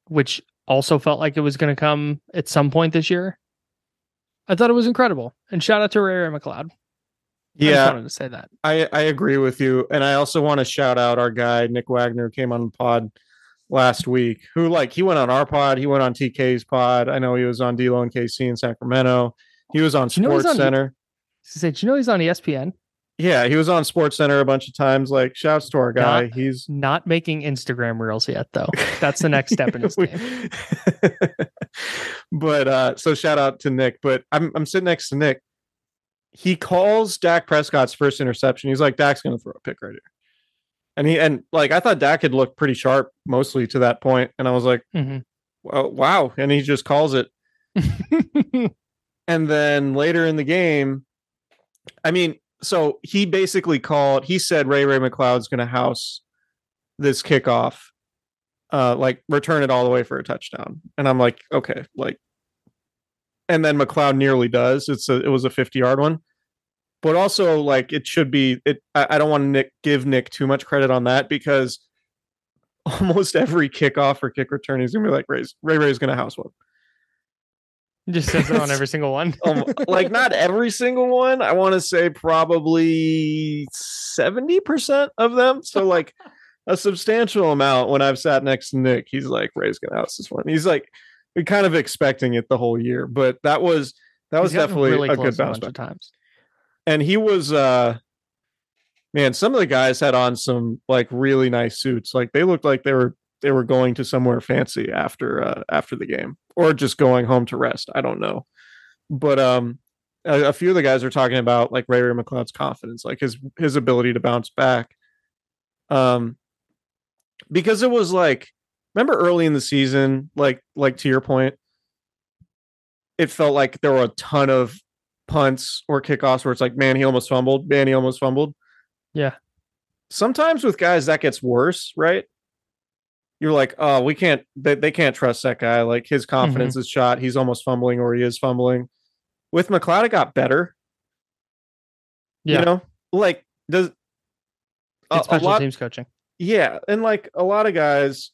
which also felt like it was going to come at some point this year, I thought it was incredible. And shout out to Ray McCloud. I
Yeah,
wanted to say that.
I, I agree with you. And I also want to shout out our guy, Nick Wagoner, came on the pod last week, who like he went on our pod, he went on TK's pod. I know he was on D'Lo and KC in Sacramento. He was on
you know
Sports
on-
Center.
She said, you know he's on ESPN?"
Yeah, he was on Sports Center a bunch of times. Like, shouts to our guy.
Not-
He's
Not making Instagram reels yet, though. That's the next step in his game.
but uh so shout out to Nick. But I'm I'm sitting next to Nick. He calls Dak Prescott's first interception. He's like, Dak's gonna throw a pick right here. And he and like I thought Dak had looked pretty sharp mostly to that point, and I was like,
Mhm.
well, wow. And he just calls it. And then later in the game, I mean, so he basically called, he said Ray Ray McCloud's going to house this kickoff, uh, like return it all the way for a touchdown. And I'm like, okay, like, and then McCloud nearly does. It's a, it was a 50 yard one, but also like it should be, it, I, I don't want to Nick, give Nick too much credit on that because almost every kickoff or kick return, is going to be like, Ray's, Ray Ray's going to house one.
Just says it on every single one.
um, like not every single one. I want to say probably 70% of them. So like a substantial amount when I've sat next to Nick, he's like, Ray's gonna house this one. He's like we kind of expecting it the whole year, but that was that was
He's
definitely
really
a good bounce
bunch
back.
of times.
And he was uh man, some of the guys had on some like really nice suits. Like they looked like they were they were going to somewhere fancy after uh after the game or just going home to rest. I don't know. But um a, a few of the guys are talking about like Ray Ray McCloud's confidence, like his his ability to bounce back. Um because it was like remember early in the season, like like to your point, it felt like there were a ton of punts or kickoffs where it's like, man, he almost fumbled, man, he almost fumbled.
Yeah.
Sometimes with guys that gets worse, right? You're like, oh, we can't they, they can't trust that guy. Like his confidence is shot. He's almost fumbling or he is fumbling. With McCloud, it got better.
Yeah.
You know, like does a,
It's
a
special
lot,
teams coaching.
yeah and like a lot of guys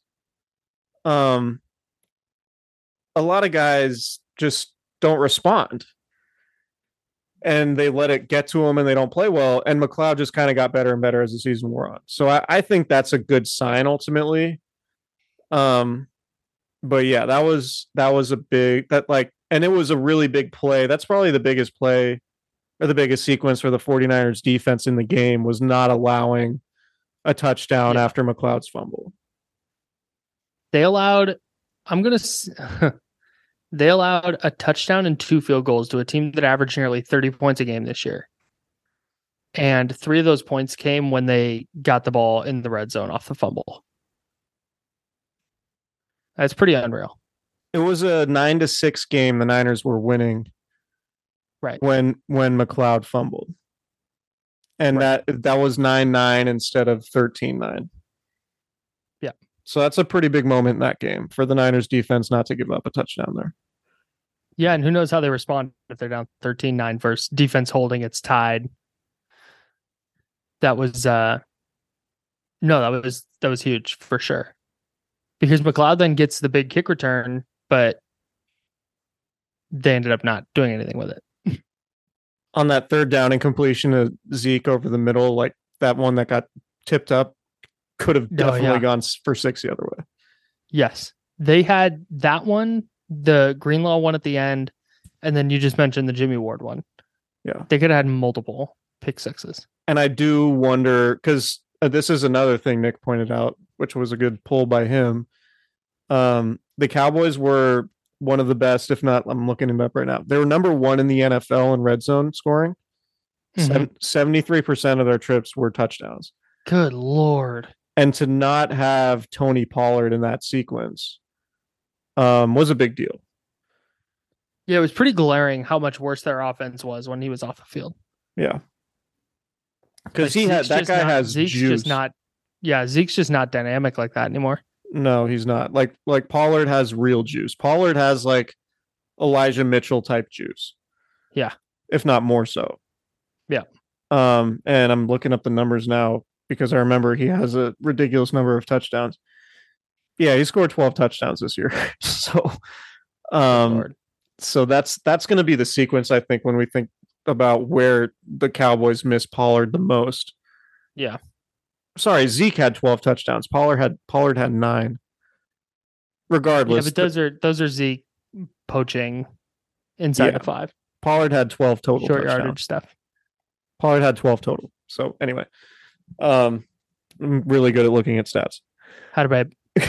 um a lot of guys just don't respond and they let it get to them and they don't play well and mccloud just kind of got better and better as the season wore on so I, I think that's a good sign ultimately um but yeah that was that was a big that like and it was a really big play that's probably the biggest play or the biggest sequence for the 49ers defense in the game was not allowing a touchdown
Yeah.
after McCloud's fumble.
They allowed. I'm gonna. s- they allowed a touchdown and two field goals to a team that averaged nearly 30 points a game this year. And three of those points came when they got the ball in the red zone off the fumble. That's pretty unreal.
It was a nine to six game. The Niners were winning.
Right.
When when McCloud fumbled. And that that was nine nine instead of 13-9.
Yeah.
So that's a pretty big moment in that game for the Niners defense not to give up a touchdown there.
Yeah, and who knows how they respond if they're down 13-9 versus defense holding it's tied. That was uh no, that was that was huge for sure. Because McCloud then gets the big kick return, but they ended up not doing anything with it.
On that third down and completion of Zeke over the middle, like that one that got tipped up, could have
Oh,
definitely
yeah.
gone for six the other way.
Yes. They had that one, the Greenlaw one at the end, and then you just mentioned the Jimmy Ward one.
Yeah.
They could have had multiple pick sixes.
and I do wonder because uh, this is another thing Nick pointed out, which was a good pull by him. Um, the Cowboys were one of the best, if not, I'm looking it up right now. They were number one in the NFL in red zone scoring.
Mhm.
Seventy-three percent of their trips were touchdowns,
Good lord.
and to not have Tony Pollard in that sequence um, was a big deal.
Yeah, it was pretty glaring how much worse their offense was when he was off the field.
Yeah, because he had that guy
not-
has
Zeke's
juice.
just not. Yeah, Zeke's just not dynamic like that anymore.
No, he's not. Like like Pollard has real juice. Pollard has like Elijah Mitchell type juice.
Yeah.
If not more so.
Yeah.
Um and I'm looking up the numbers now because I remember he has a ridiculous number of touchdowns. Yeah, he scored 12 touchdowns this year. so um so that's that's going to be the sequence I think when we think about where the Cowboys miss Pollard the most.
Yeah.
Sorry, Zeke had 12 touchdowns. Pollard had Pollard had 9. Regardless.
Yeah, but those are those are Zeke poaching inside
Yeah.
the five
Pollard had 12 total
short
touchdowns.
yardage stuff.
Pollard had 12 total. So anyway, um, I'm really good at looking at stats.
How to babe.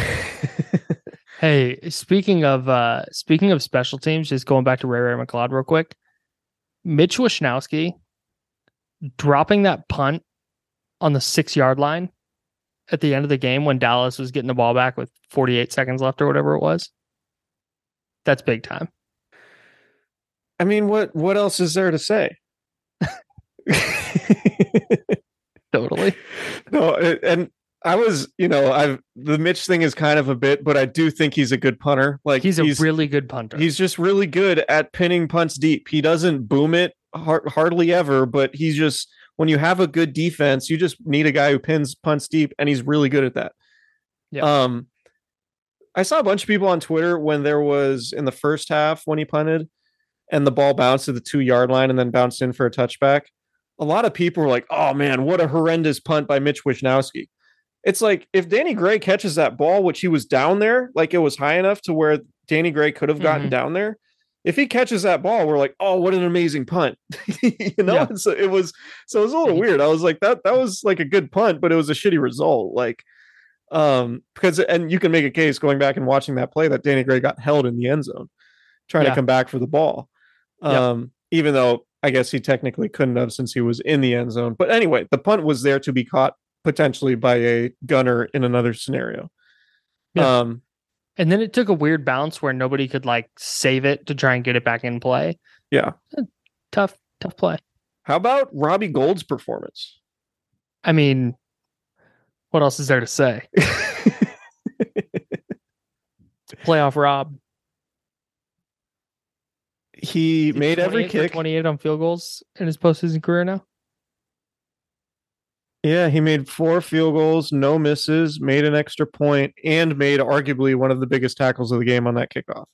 Hey, speaking of uh speaking of special teams, just going back to Ray Ray McCloud real quick. Mitch Wishnowsky dropping that punt on the six yard line at the end of the game when Dallas was getting the ball back with 48 seconds left or whatever it was. That's big time.
I mean, what what else is there to say?
Totally.
no, and I was, you know, I've the Mitch thing is kind of a bit, but I do think he's a good punter. Like
He's a really good punter.
He's just really good at pinning punts deep. He doesn't boom it har- hardly ever, but he's just when you have a good defense, you just need a guy who pins punts deep, and he's really good at that.
Yeah.
Um, I saw a bunch of people on Twitter when there was in the first half when he punted, and the ball bounced to the two yard line and then bounced in for a touchback. A lot of people were like, "Oh man, what a horrendous punt by Mitch Wishnowsky." It's like if Danny Gray catches that ball, which he was down there, like it was high enough to where Danny Gray could have gotten
Mhm.
down there. If he catches that ball, we're like, oh, what an amazing punt. you know,
Yeah.
So it was so it was a little
Mhm.
weird. I was like, that that was like a good punt, but it was a shitty result. Like, um, because and you can make a case going back and watching that play that Danny Gray got held in the end zone trying
Yeah.
to come back for the ball. Um, even though I guess he technically couldn't have since he was in the end zone. But anyway, the punt was there to be caught potentially by a gunner in another scenario.
Yeah.
Um,
and then it took a weird bounce where nobody could like save it to try and get it back in play.
Yeah.
Tough, tough play.
how about Robbie Gould's performance?
I mean, what else is there to say? Playoff Rob.
he made every kick.
28 on field goals in his postseason career now.
Yeah, he made four field goals, no misses, made an extra point, and made arguably one of the biggest tackles of the game on that kickoff.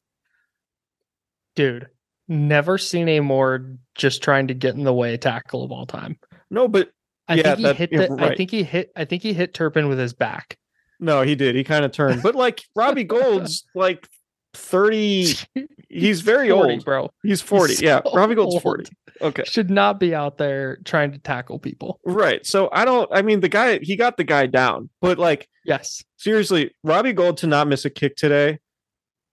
Dude, never seen a more just trying to get in the way tackle of all time.
No, but
I
Yeah,
think he
that-
hit the I think he hit I think he hit Turpin with his back.
no, he did. He kind of turned. But like Robbie Gould's like 30, he's very
40,
old.
bro.
He's 40.
He's
yeah,
so
Robbie Gould's
old.
40. Okay.
Should not be out there trying to tackle people.
Right. So I don't I mean the guy he got the guy down, but like
Yes.
seriously, Robbie Gould to not miss a kick today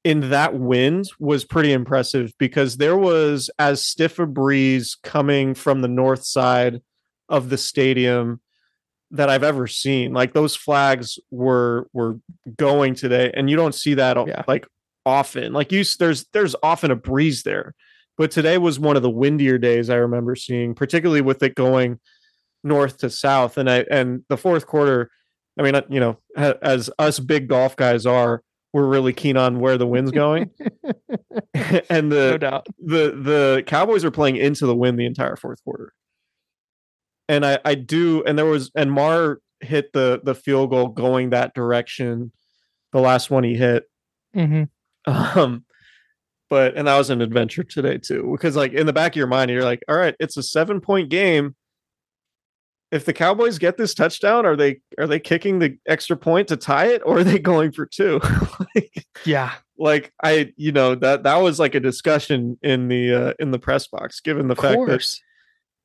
in that wind was pretty impressive because there was as stiff a breeze coming from the north side of the stadium that I've ever seen. Like those flags were were going today, and you don't see that
Yeah.
like often. Like you, there's there's often a breeze there, but today was one of the windier days I remember seeing, particularly with it going north to south. And I and the fourth quarter, I mean, uh, you know, as us big golf guys are, we're really keen on where the wind's going, and the
no doubt.
the the Cowboys are playing into the wind the entire fourth quarter. And I I do and there was and Maher hit the the field goal going that direction the last one he hit
hmm
um but and that was an adventure today too because like in the back of your mind you're like all right it's a 7 point game. If the Cowboys get this touchdown are they are they kicking the extra point to tie it or are they going for two? Like
Yeah.
like I, you know, that that was like a discussion in the uh, in the press box, given the
Of
fact that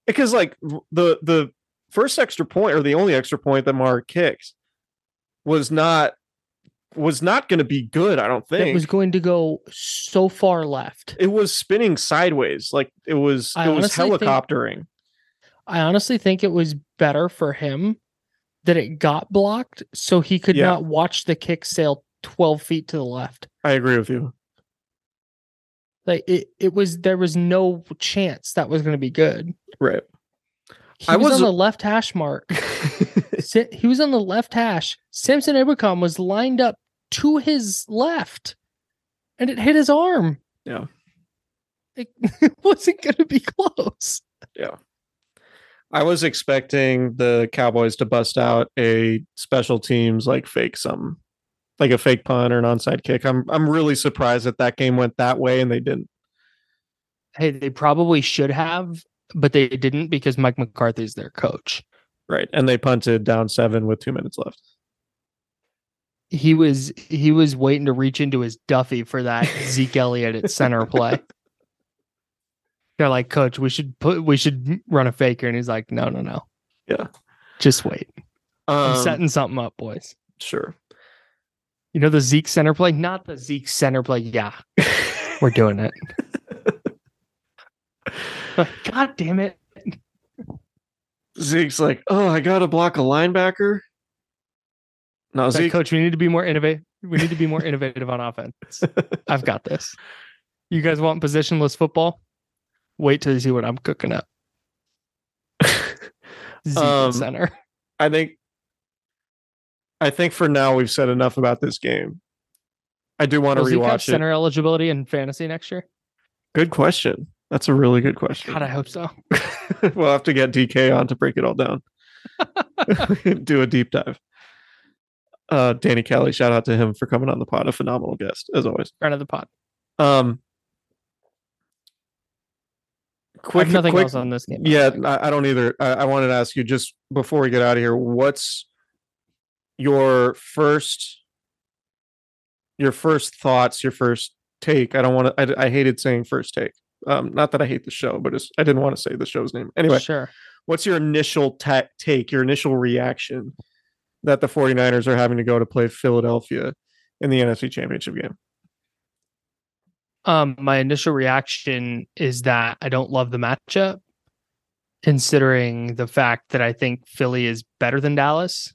because like the the first extra point or the only extra point that Maher kicked was not was not going to be good. I don't think.
It was going to go so far left.
it was spinning sideways, like it was
I
it was
honestly think-
helicoptering.
I honestly think it was better for him that it got blocked so he could
Yeah.
not watch the kick sail 12 feet to the left.
I agree with you.
Like it, it was there was no chance that was going to be good.
Right.
He
I
was,
was-
on the left hash mark. He was on the left hash. Samson Ebukam was lined up to his left, and it hit his arm.
Yeah.
It, it wasn't going to be close. Yeah.
I was expecting the Cowboys to bust out a special teams like fake something, like a fake punt or an onside kick. I'm I'm really surprised that that game went that way and they didn't.
Hey, they probably should have, but they didn't because Mike McCarthy's their coach.
Right, and they punted down seven with two minutes left.
He was he was waiting to reach into his Duffy for that Zeke Elliott at center play. They're like, Coach, we should put we should run a faker, and he's like, No, no, no.
Yeah.
Just wait. I'm
Um,
setting something up, boys.
sure.
You know the Zeke center play? Not the Zeke center play. Yeah, we're doing it. God damn it.
Zeke's like, oh, I got to block a linebacker. No,
It's like, Coach, we need to be more innovative. We need to be more innovative on offense. I've got this. You guys want positionless football? Wait till you see what I'm cooking up. Zeke
Um,
center.
I think. I think for now we've said enough about this game. I do want to
Will Zeke
rewatch it.
center eligibility in fantasy next year?
Good question. That's a really good question.
God, I hope so.
we'll have to get DK on to break it all down. Do a deep dive. Uh, Danny Kelly, shout out to him for coming on the pod. A phenomenal guest, as always.
Friend of the pot.
Um,
I
quick,
have nothing
quick,
else on this game.
yeah, I, I don't either. I, I wanted to ask you just before we get out of here, what's your first, your first thoughts, your first take? I don't want to. I, I hated saying first take. Um, not that I hate the show, but it's, I didn't want to say the show's name. Anyway,
Sure.
what's your initial ta- take, your initial reaction that the 49ers are having to go to play Philadelphia in the NFC Championship game?
Um, my initial reaction is that I don't love the matchup, considering the fact that I think Philly is better than Dallas,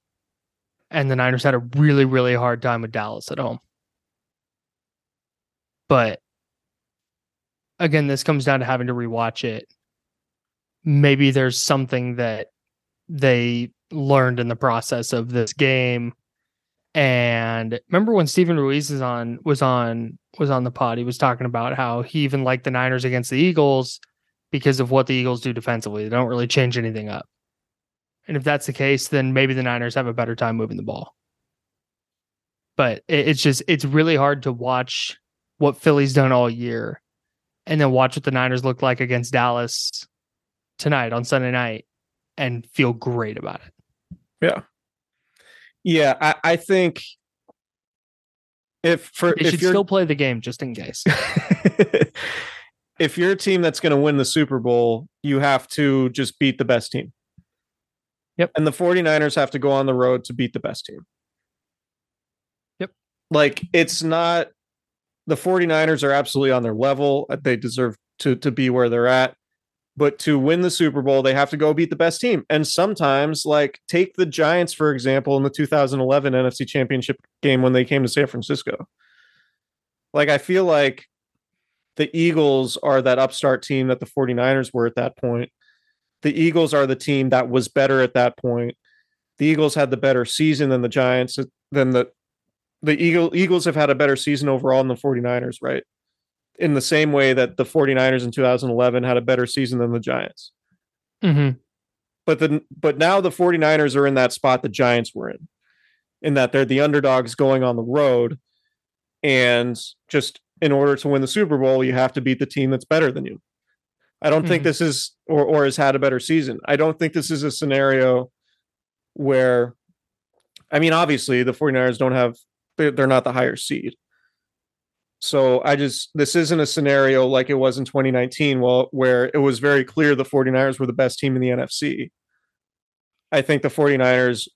and the Niners had a really, really hard time with Dallas at home. But again, this comes down to having to rewatch it. Maybe there's something that they learned in the process of this game. And remember when Stephen Ruiz is on was on was on the pod, he was talking about how he even liked the Niners against the Eagles because of what the Eagles do defensively. They don't really change anything up. And if that's the case, then maybe the Niners have a better time moving the ball. But it, it's just it's really hard to watch what Philly's done all year and then watch what the Niners look like against Dallas tonight on Sunday night and feel great about it.
Yeah. Yeah, I, I think if for
They
if
should
you're
still play the game just in case.
if you're a team that's going to win the Super Bowl, you have to just beat the best team.
Yep.
And the 49ers have to go on the road to beat the best team.
Yep.
Like it's not the 49ers are absolutely on their level. They deserve to to be where they're at. But to win the Super Bowl, they have to go beat the best team. And sometimes, like, take the Giants, for example, in the 2011 NFC Championship game when they came to San Francisco. Like, I feel like the Eagles are that upstart team that the 49ers were at that point. The Eagles are the team that was better at that point. The Eagles had the better season than the Giants, uh, than the the Eagle Eagles have had a better season overall than the 49ers, right? In the same way that the 49ers in 2011 had a better season than the Giants.
mm-hmm.
But the but now the 49ers are in that spot the Giants were in. In that they're the underdogs going on the road and just in order to win the Super Bowl, you have to beat the team that's better than you. I don't think
Mhm.
this is or or has had a better season. I don't think this is a scenario where I mean obviously the 49ers don't have they're not the higher seed. So I just this isn't a scenario like it was in 2019 well where it was very clear the 49ers were the best team in the NFC. I think the 49ers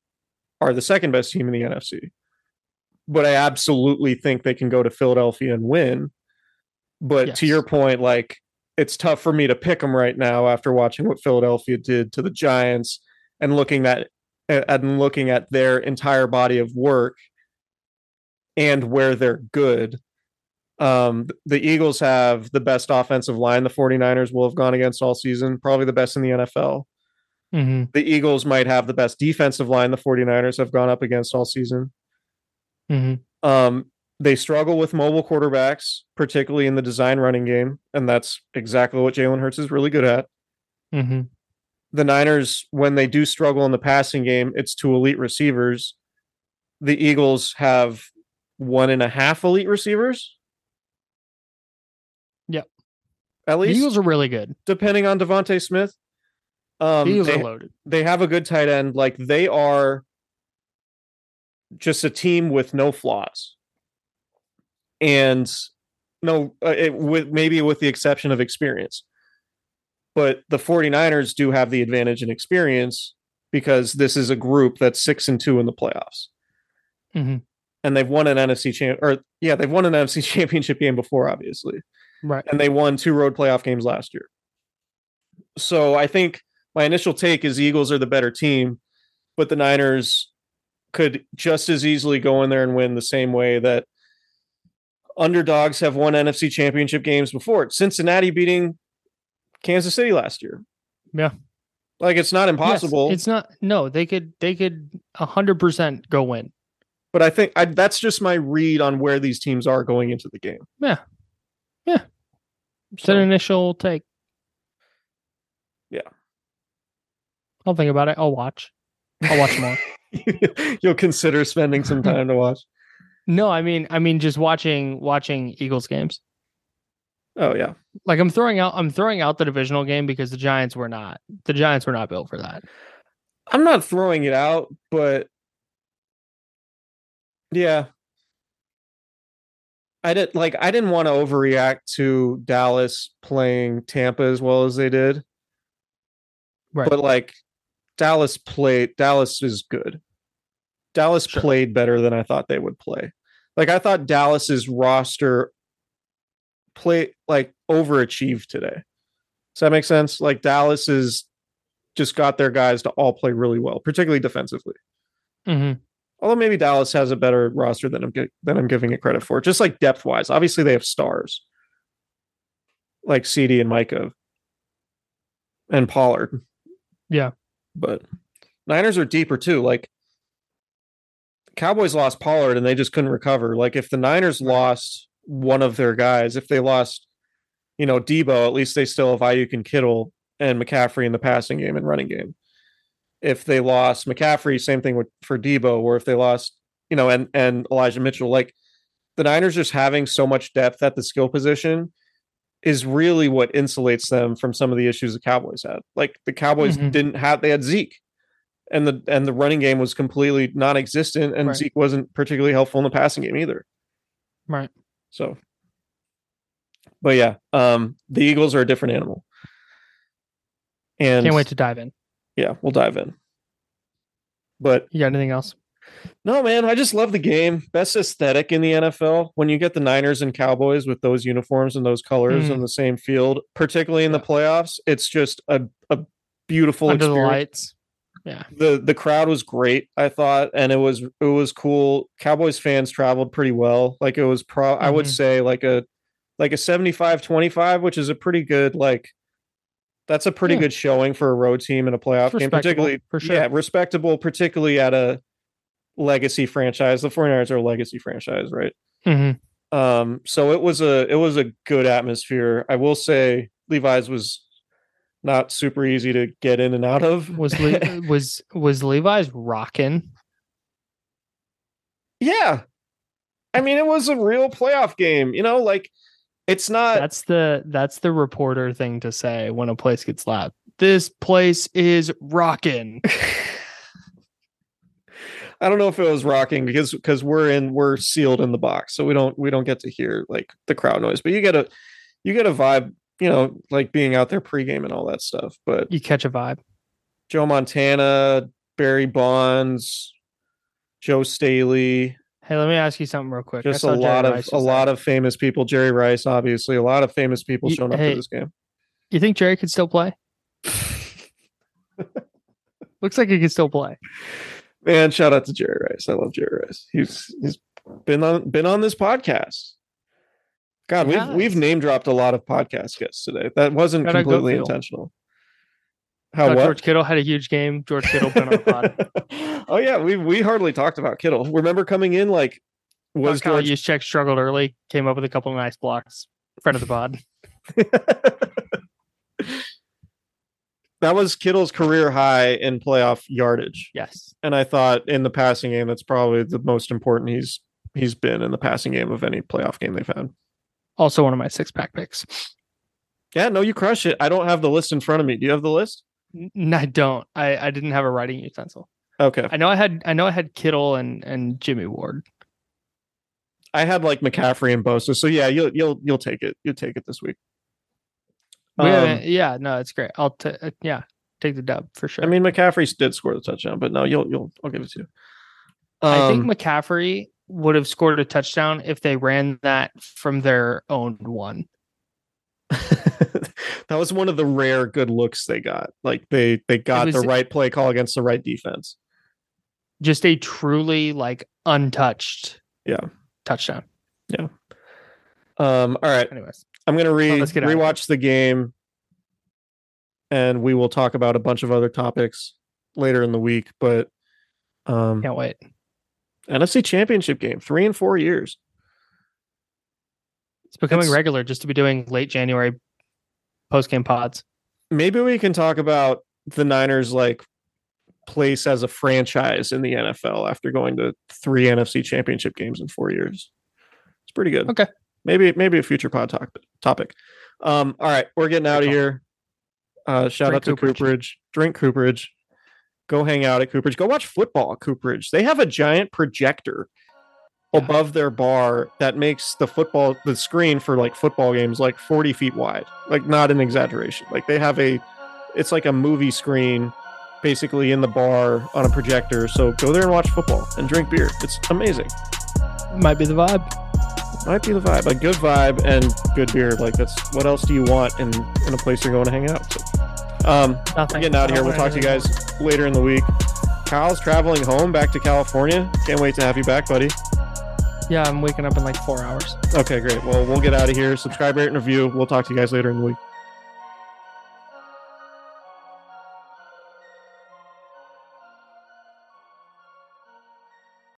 are the second best team in the NFC. But I absolutely think they can go to Philadelphia and win. But
Yes.
to your point like it's tough for me to pick them right now after watching what Philadelphia did to the Giants and looking at and looking at their entire body of work and where they're good. Um, the Eagles have the best offensive line the 49ers will have gone against all season, probably the best in the NFL.
Mm-hmm.
The Eagles might have the best defensive line the 49ers have gone up against all season.
Mm-hmm.
Um, they struggle with mobile quarterbacks, particularly in the design running game, and that's exactly what Jalen Hurts is really good at.
Mm-hmm.
the Niners, when they do struggle in the passing game, it's to elite receivers. The Eagles have one and a half elite receivers.
Yep.
At
The
least,
Eagles are really good.
depending on DeVonta Smith. Um,
the Eagles
they,
are loaded.
they have a good tight end. Like they are just a team with no flaws. And no, uh, it, with maybe with the exception of experience. But the 49ers do have the advantage in experience because this is a group that's six and two in the playoffs.
Mhm.
And they've won an NFC champ or yeah, they've won an NFC championship game before, obviously.
Right.
And they won two road playoff games last year. So I think my initial take is Eagles are the better team, but the Niners could just as easily go in there and win the same way that underdogs have won NFC championship games before. Cincinnati beating Kansas City last year.
Yeah.
Like it's not
Yes,
impossible,
it's not. No, they could. They could hundred percent go win.
but I think I, that's just my read on where these teams are going into the game.
Yeah. Yeah. It's an initial take.
Yeah.
I'll think about it. I'll watch. I'll watch more.
you'll consider spending some time to watch.
no, I mean, I mean, just watching watching Eagles games.
Oh yeah.
Like I'm throwing out. I'm throwing out the divisional game because the Giants were not. The Giants were not built for that.
I'm not throwing it out, but yeah. I didn't like I didn't want to overreact to Dallas playing Tampa as well as they did.
Right.
But like Dallas played Dallas is good. Dallas
Sure.
played better than I thought they would play. Like I thought Dallas's roster play like overachieved today. Does that make sense? Like Dallas is just got their guys to all play really well, particularly defensively.
hmm
Although maybe Dallas has a better roster than I'm than I'm giving it credit for, just like depth wise. Obviously, they have stars like CD and Micah and Pollard.
Yeah.
but Niners are deeper too. Like Cowboys lost Pollard and they just couldn't recover. Like if the Niners lost one of their guys, if they lost, you know, Deebo, at least they still have Aiyuk and Kittle and McCaffrey in the passing game and running game. If they lost McCaffrey, same thing with for Deebo, or if they lost, you know, and and Elijah Mitchell, like the Niners just having so much depth at the skill position is really what insulates them from some of the issues the Cowboys had. Like the Cowboys
Mhm.
didn't have they had Zeke and the and the running game was completely non-existent and
Right.
Zeke wasn't particularly helpful in the passing game either.
Right.
So but yeah, um the Eagles are a different animal. And
Can't wait to dive in.
Yeah, we'll dive in. But
You got anything else?
no, man, I just love the game. Best aesthetic in the NFL when you get the Niners and Cowboys with those uniforms and those colors
Mhm.
on the same field, particularly in the playoffs. It's just a, a beautiful
Under the
experience.
lights. Yeah.
the the crowd was great i thought and it was it was cool cowboys fans traveled pretty well like it was pro i would
Mhm.
say like a like a 75 25 which is a pretty good like that's a pretty
Yeah.
good showing for a road team in a playoff game particularly
for sure.
yeah respectable particularly at a legacy franchise the 49ers are a legacy franchise right
hmm
um so it was a it was a good atmosphere i will say levi's was not super easy to get in and out of
Was Le- was was Levi's rocking?
Yeah. I mean, it was a real playoff game, you know, like it's not
That's the that's the reporter thing to say when a place gets loud. This place is rocking.
I don't know if it was rocking because because we're in we're sealed in the box. So we don't we don't get to hear like the crowd noise, but you get a you get a vibe, you know, like being out there pregame and all that stuff. But
You catch a vibe.
Joe Montana, Barry Bonds, Joe Staley,
Hey, let me ask you something real quick.
Just a lot of a lot of famous people. Jerry Rice, obviously, a lot of famous people
You-
showing up
hey,
to this game.
You think Jerry could still play? Looks like he could still play.
Man, shout out to Jerry Rice. I love Jerry Rice. He's he's been on been on this podcast. God, we've we've name dropped a lot of podcast guests today. That wasn't
Gotta
completely intentional. How what?
George Kittle had a huge game. George Kittle been on the pod.
oh yeah, we we hardly talked about Kittle. Remember coming in like was George
Juszczyk struggled early, came up with a couple of nice blocks. Friend of the pod.
that was Kittle's career high in playoff yardage.
Yes.
And I thought in the passing game, that's probably the most important he's he's been in the passing game of any playoff game they've had.
Also one of my six pack picks.
Yeah, no, you crush it. I don't have the list in front of me. Do you have the list?
N- I don't. I, I didn't have a writing utensil.
Okay.
I know I had I know I had Kittle and and Jimmy Ward.
I had like McCaffrey and Bosa. So yeah, you'll you'll you'll take it. You'll take it this week.
We
Um,
haven't- yeah, no, it's great. I'll t- uh, yeah, take the dub for sure.
I mean, McCaffrey did score the touchdown, but no, you'll you'll I'll give it to you.
I think
Um,
McCaffrey would have scored a touchdown if they ran that from their own one.
that was one of the rare good looks they got. Like they they got the right play call against the right defense.
Just a truly like untouched
Yeah.
touchdown. Yeah.
Um, all right,
Anyways,
I'm re
get out of here.
rewatch the game, and we will talk about a bunch of other topics later in the week. But um,
can't wait.
NFC Championship game, three and four years.
It's becoming
It's-
regular just to be doing late January post game pods.
Maybe we can talk about the Niners like place as a franchise in the NFL after going to three NFC Championship games in four years. It's pretty good.
Okay.
Maybe maybe a future pod talk, topic. Um, all right, we're getting out of here. Uh, shout
Drink
out to
Cooperage.
Cooperage. Drink Cooperage. Go hang out at Cooperage. Go watch football at Cooperage. They have a giant projector
Yeah.
above their bar that makes the football the screen for like football games like 40 feet wide. Like not an exaggeration. Like they have a it's like a movie screen basically in the bar on a projector. So go there and watch football and drink beer. It's amazing.
Might be the vibe.
Might be the vibe. A good vibe and good beer. Like that's what else do you want in in a place you're going to hang out? So um
Nothing.
we're getting out of here. We'll talk to you guys later in the week. Kyle's traveling home back to California. Can't wait to have you back, buddy.
Yeah, I'm waking up in like four hours.
Okay, great. Well, we'll get out of here. Subscribe, rate, and review. We'll talk to you guys later in the week.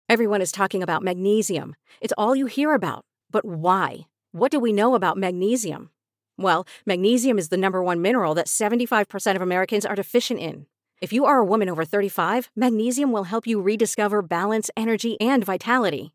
Everyone is talking about magnesium. It's all you hear about. But why? What do we know about magnesium? Well, magnesium is the number one mineral that 75% of Americans are deficient in. If you are a woman over 35, magnesium will help you rediscover balance, energy, and vitality.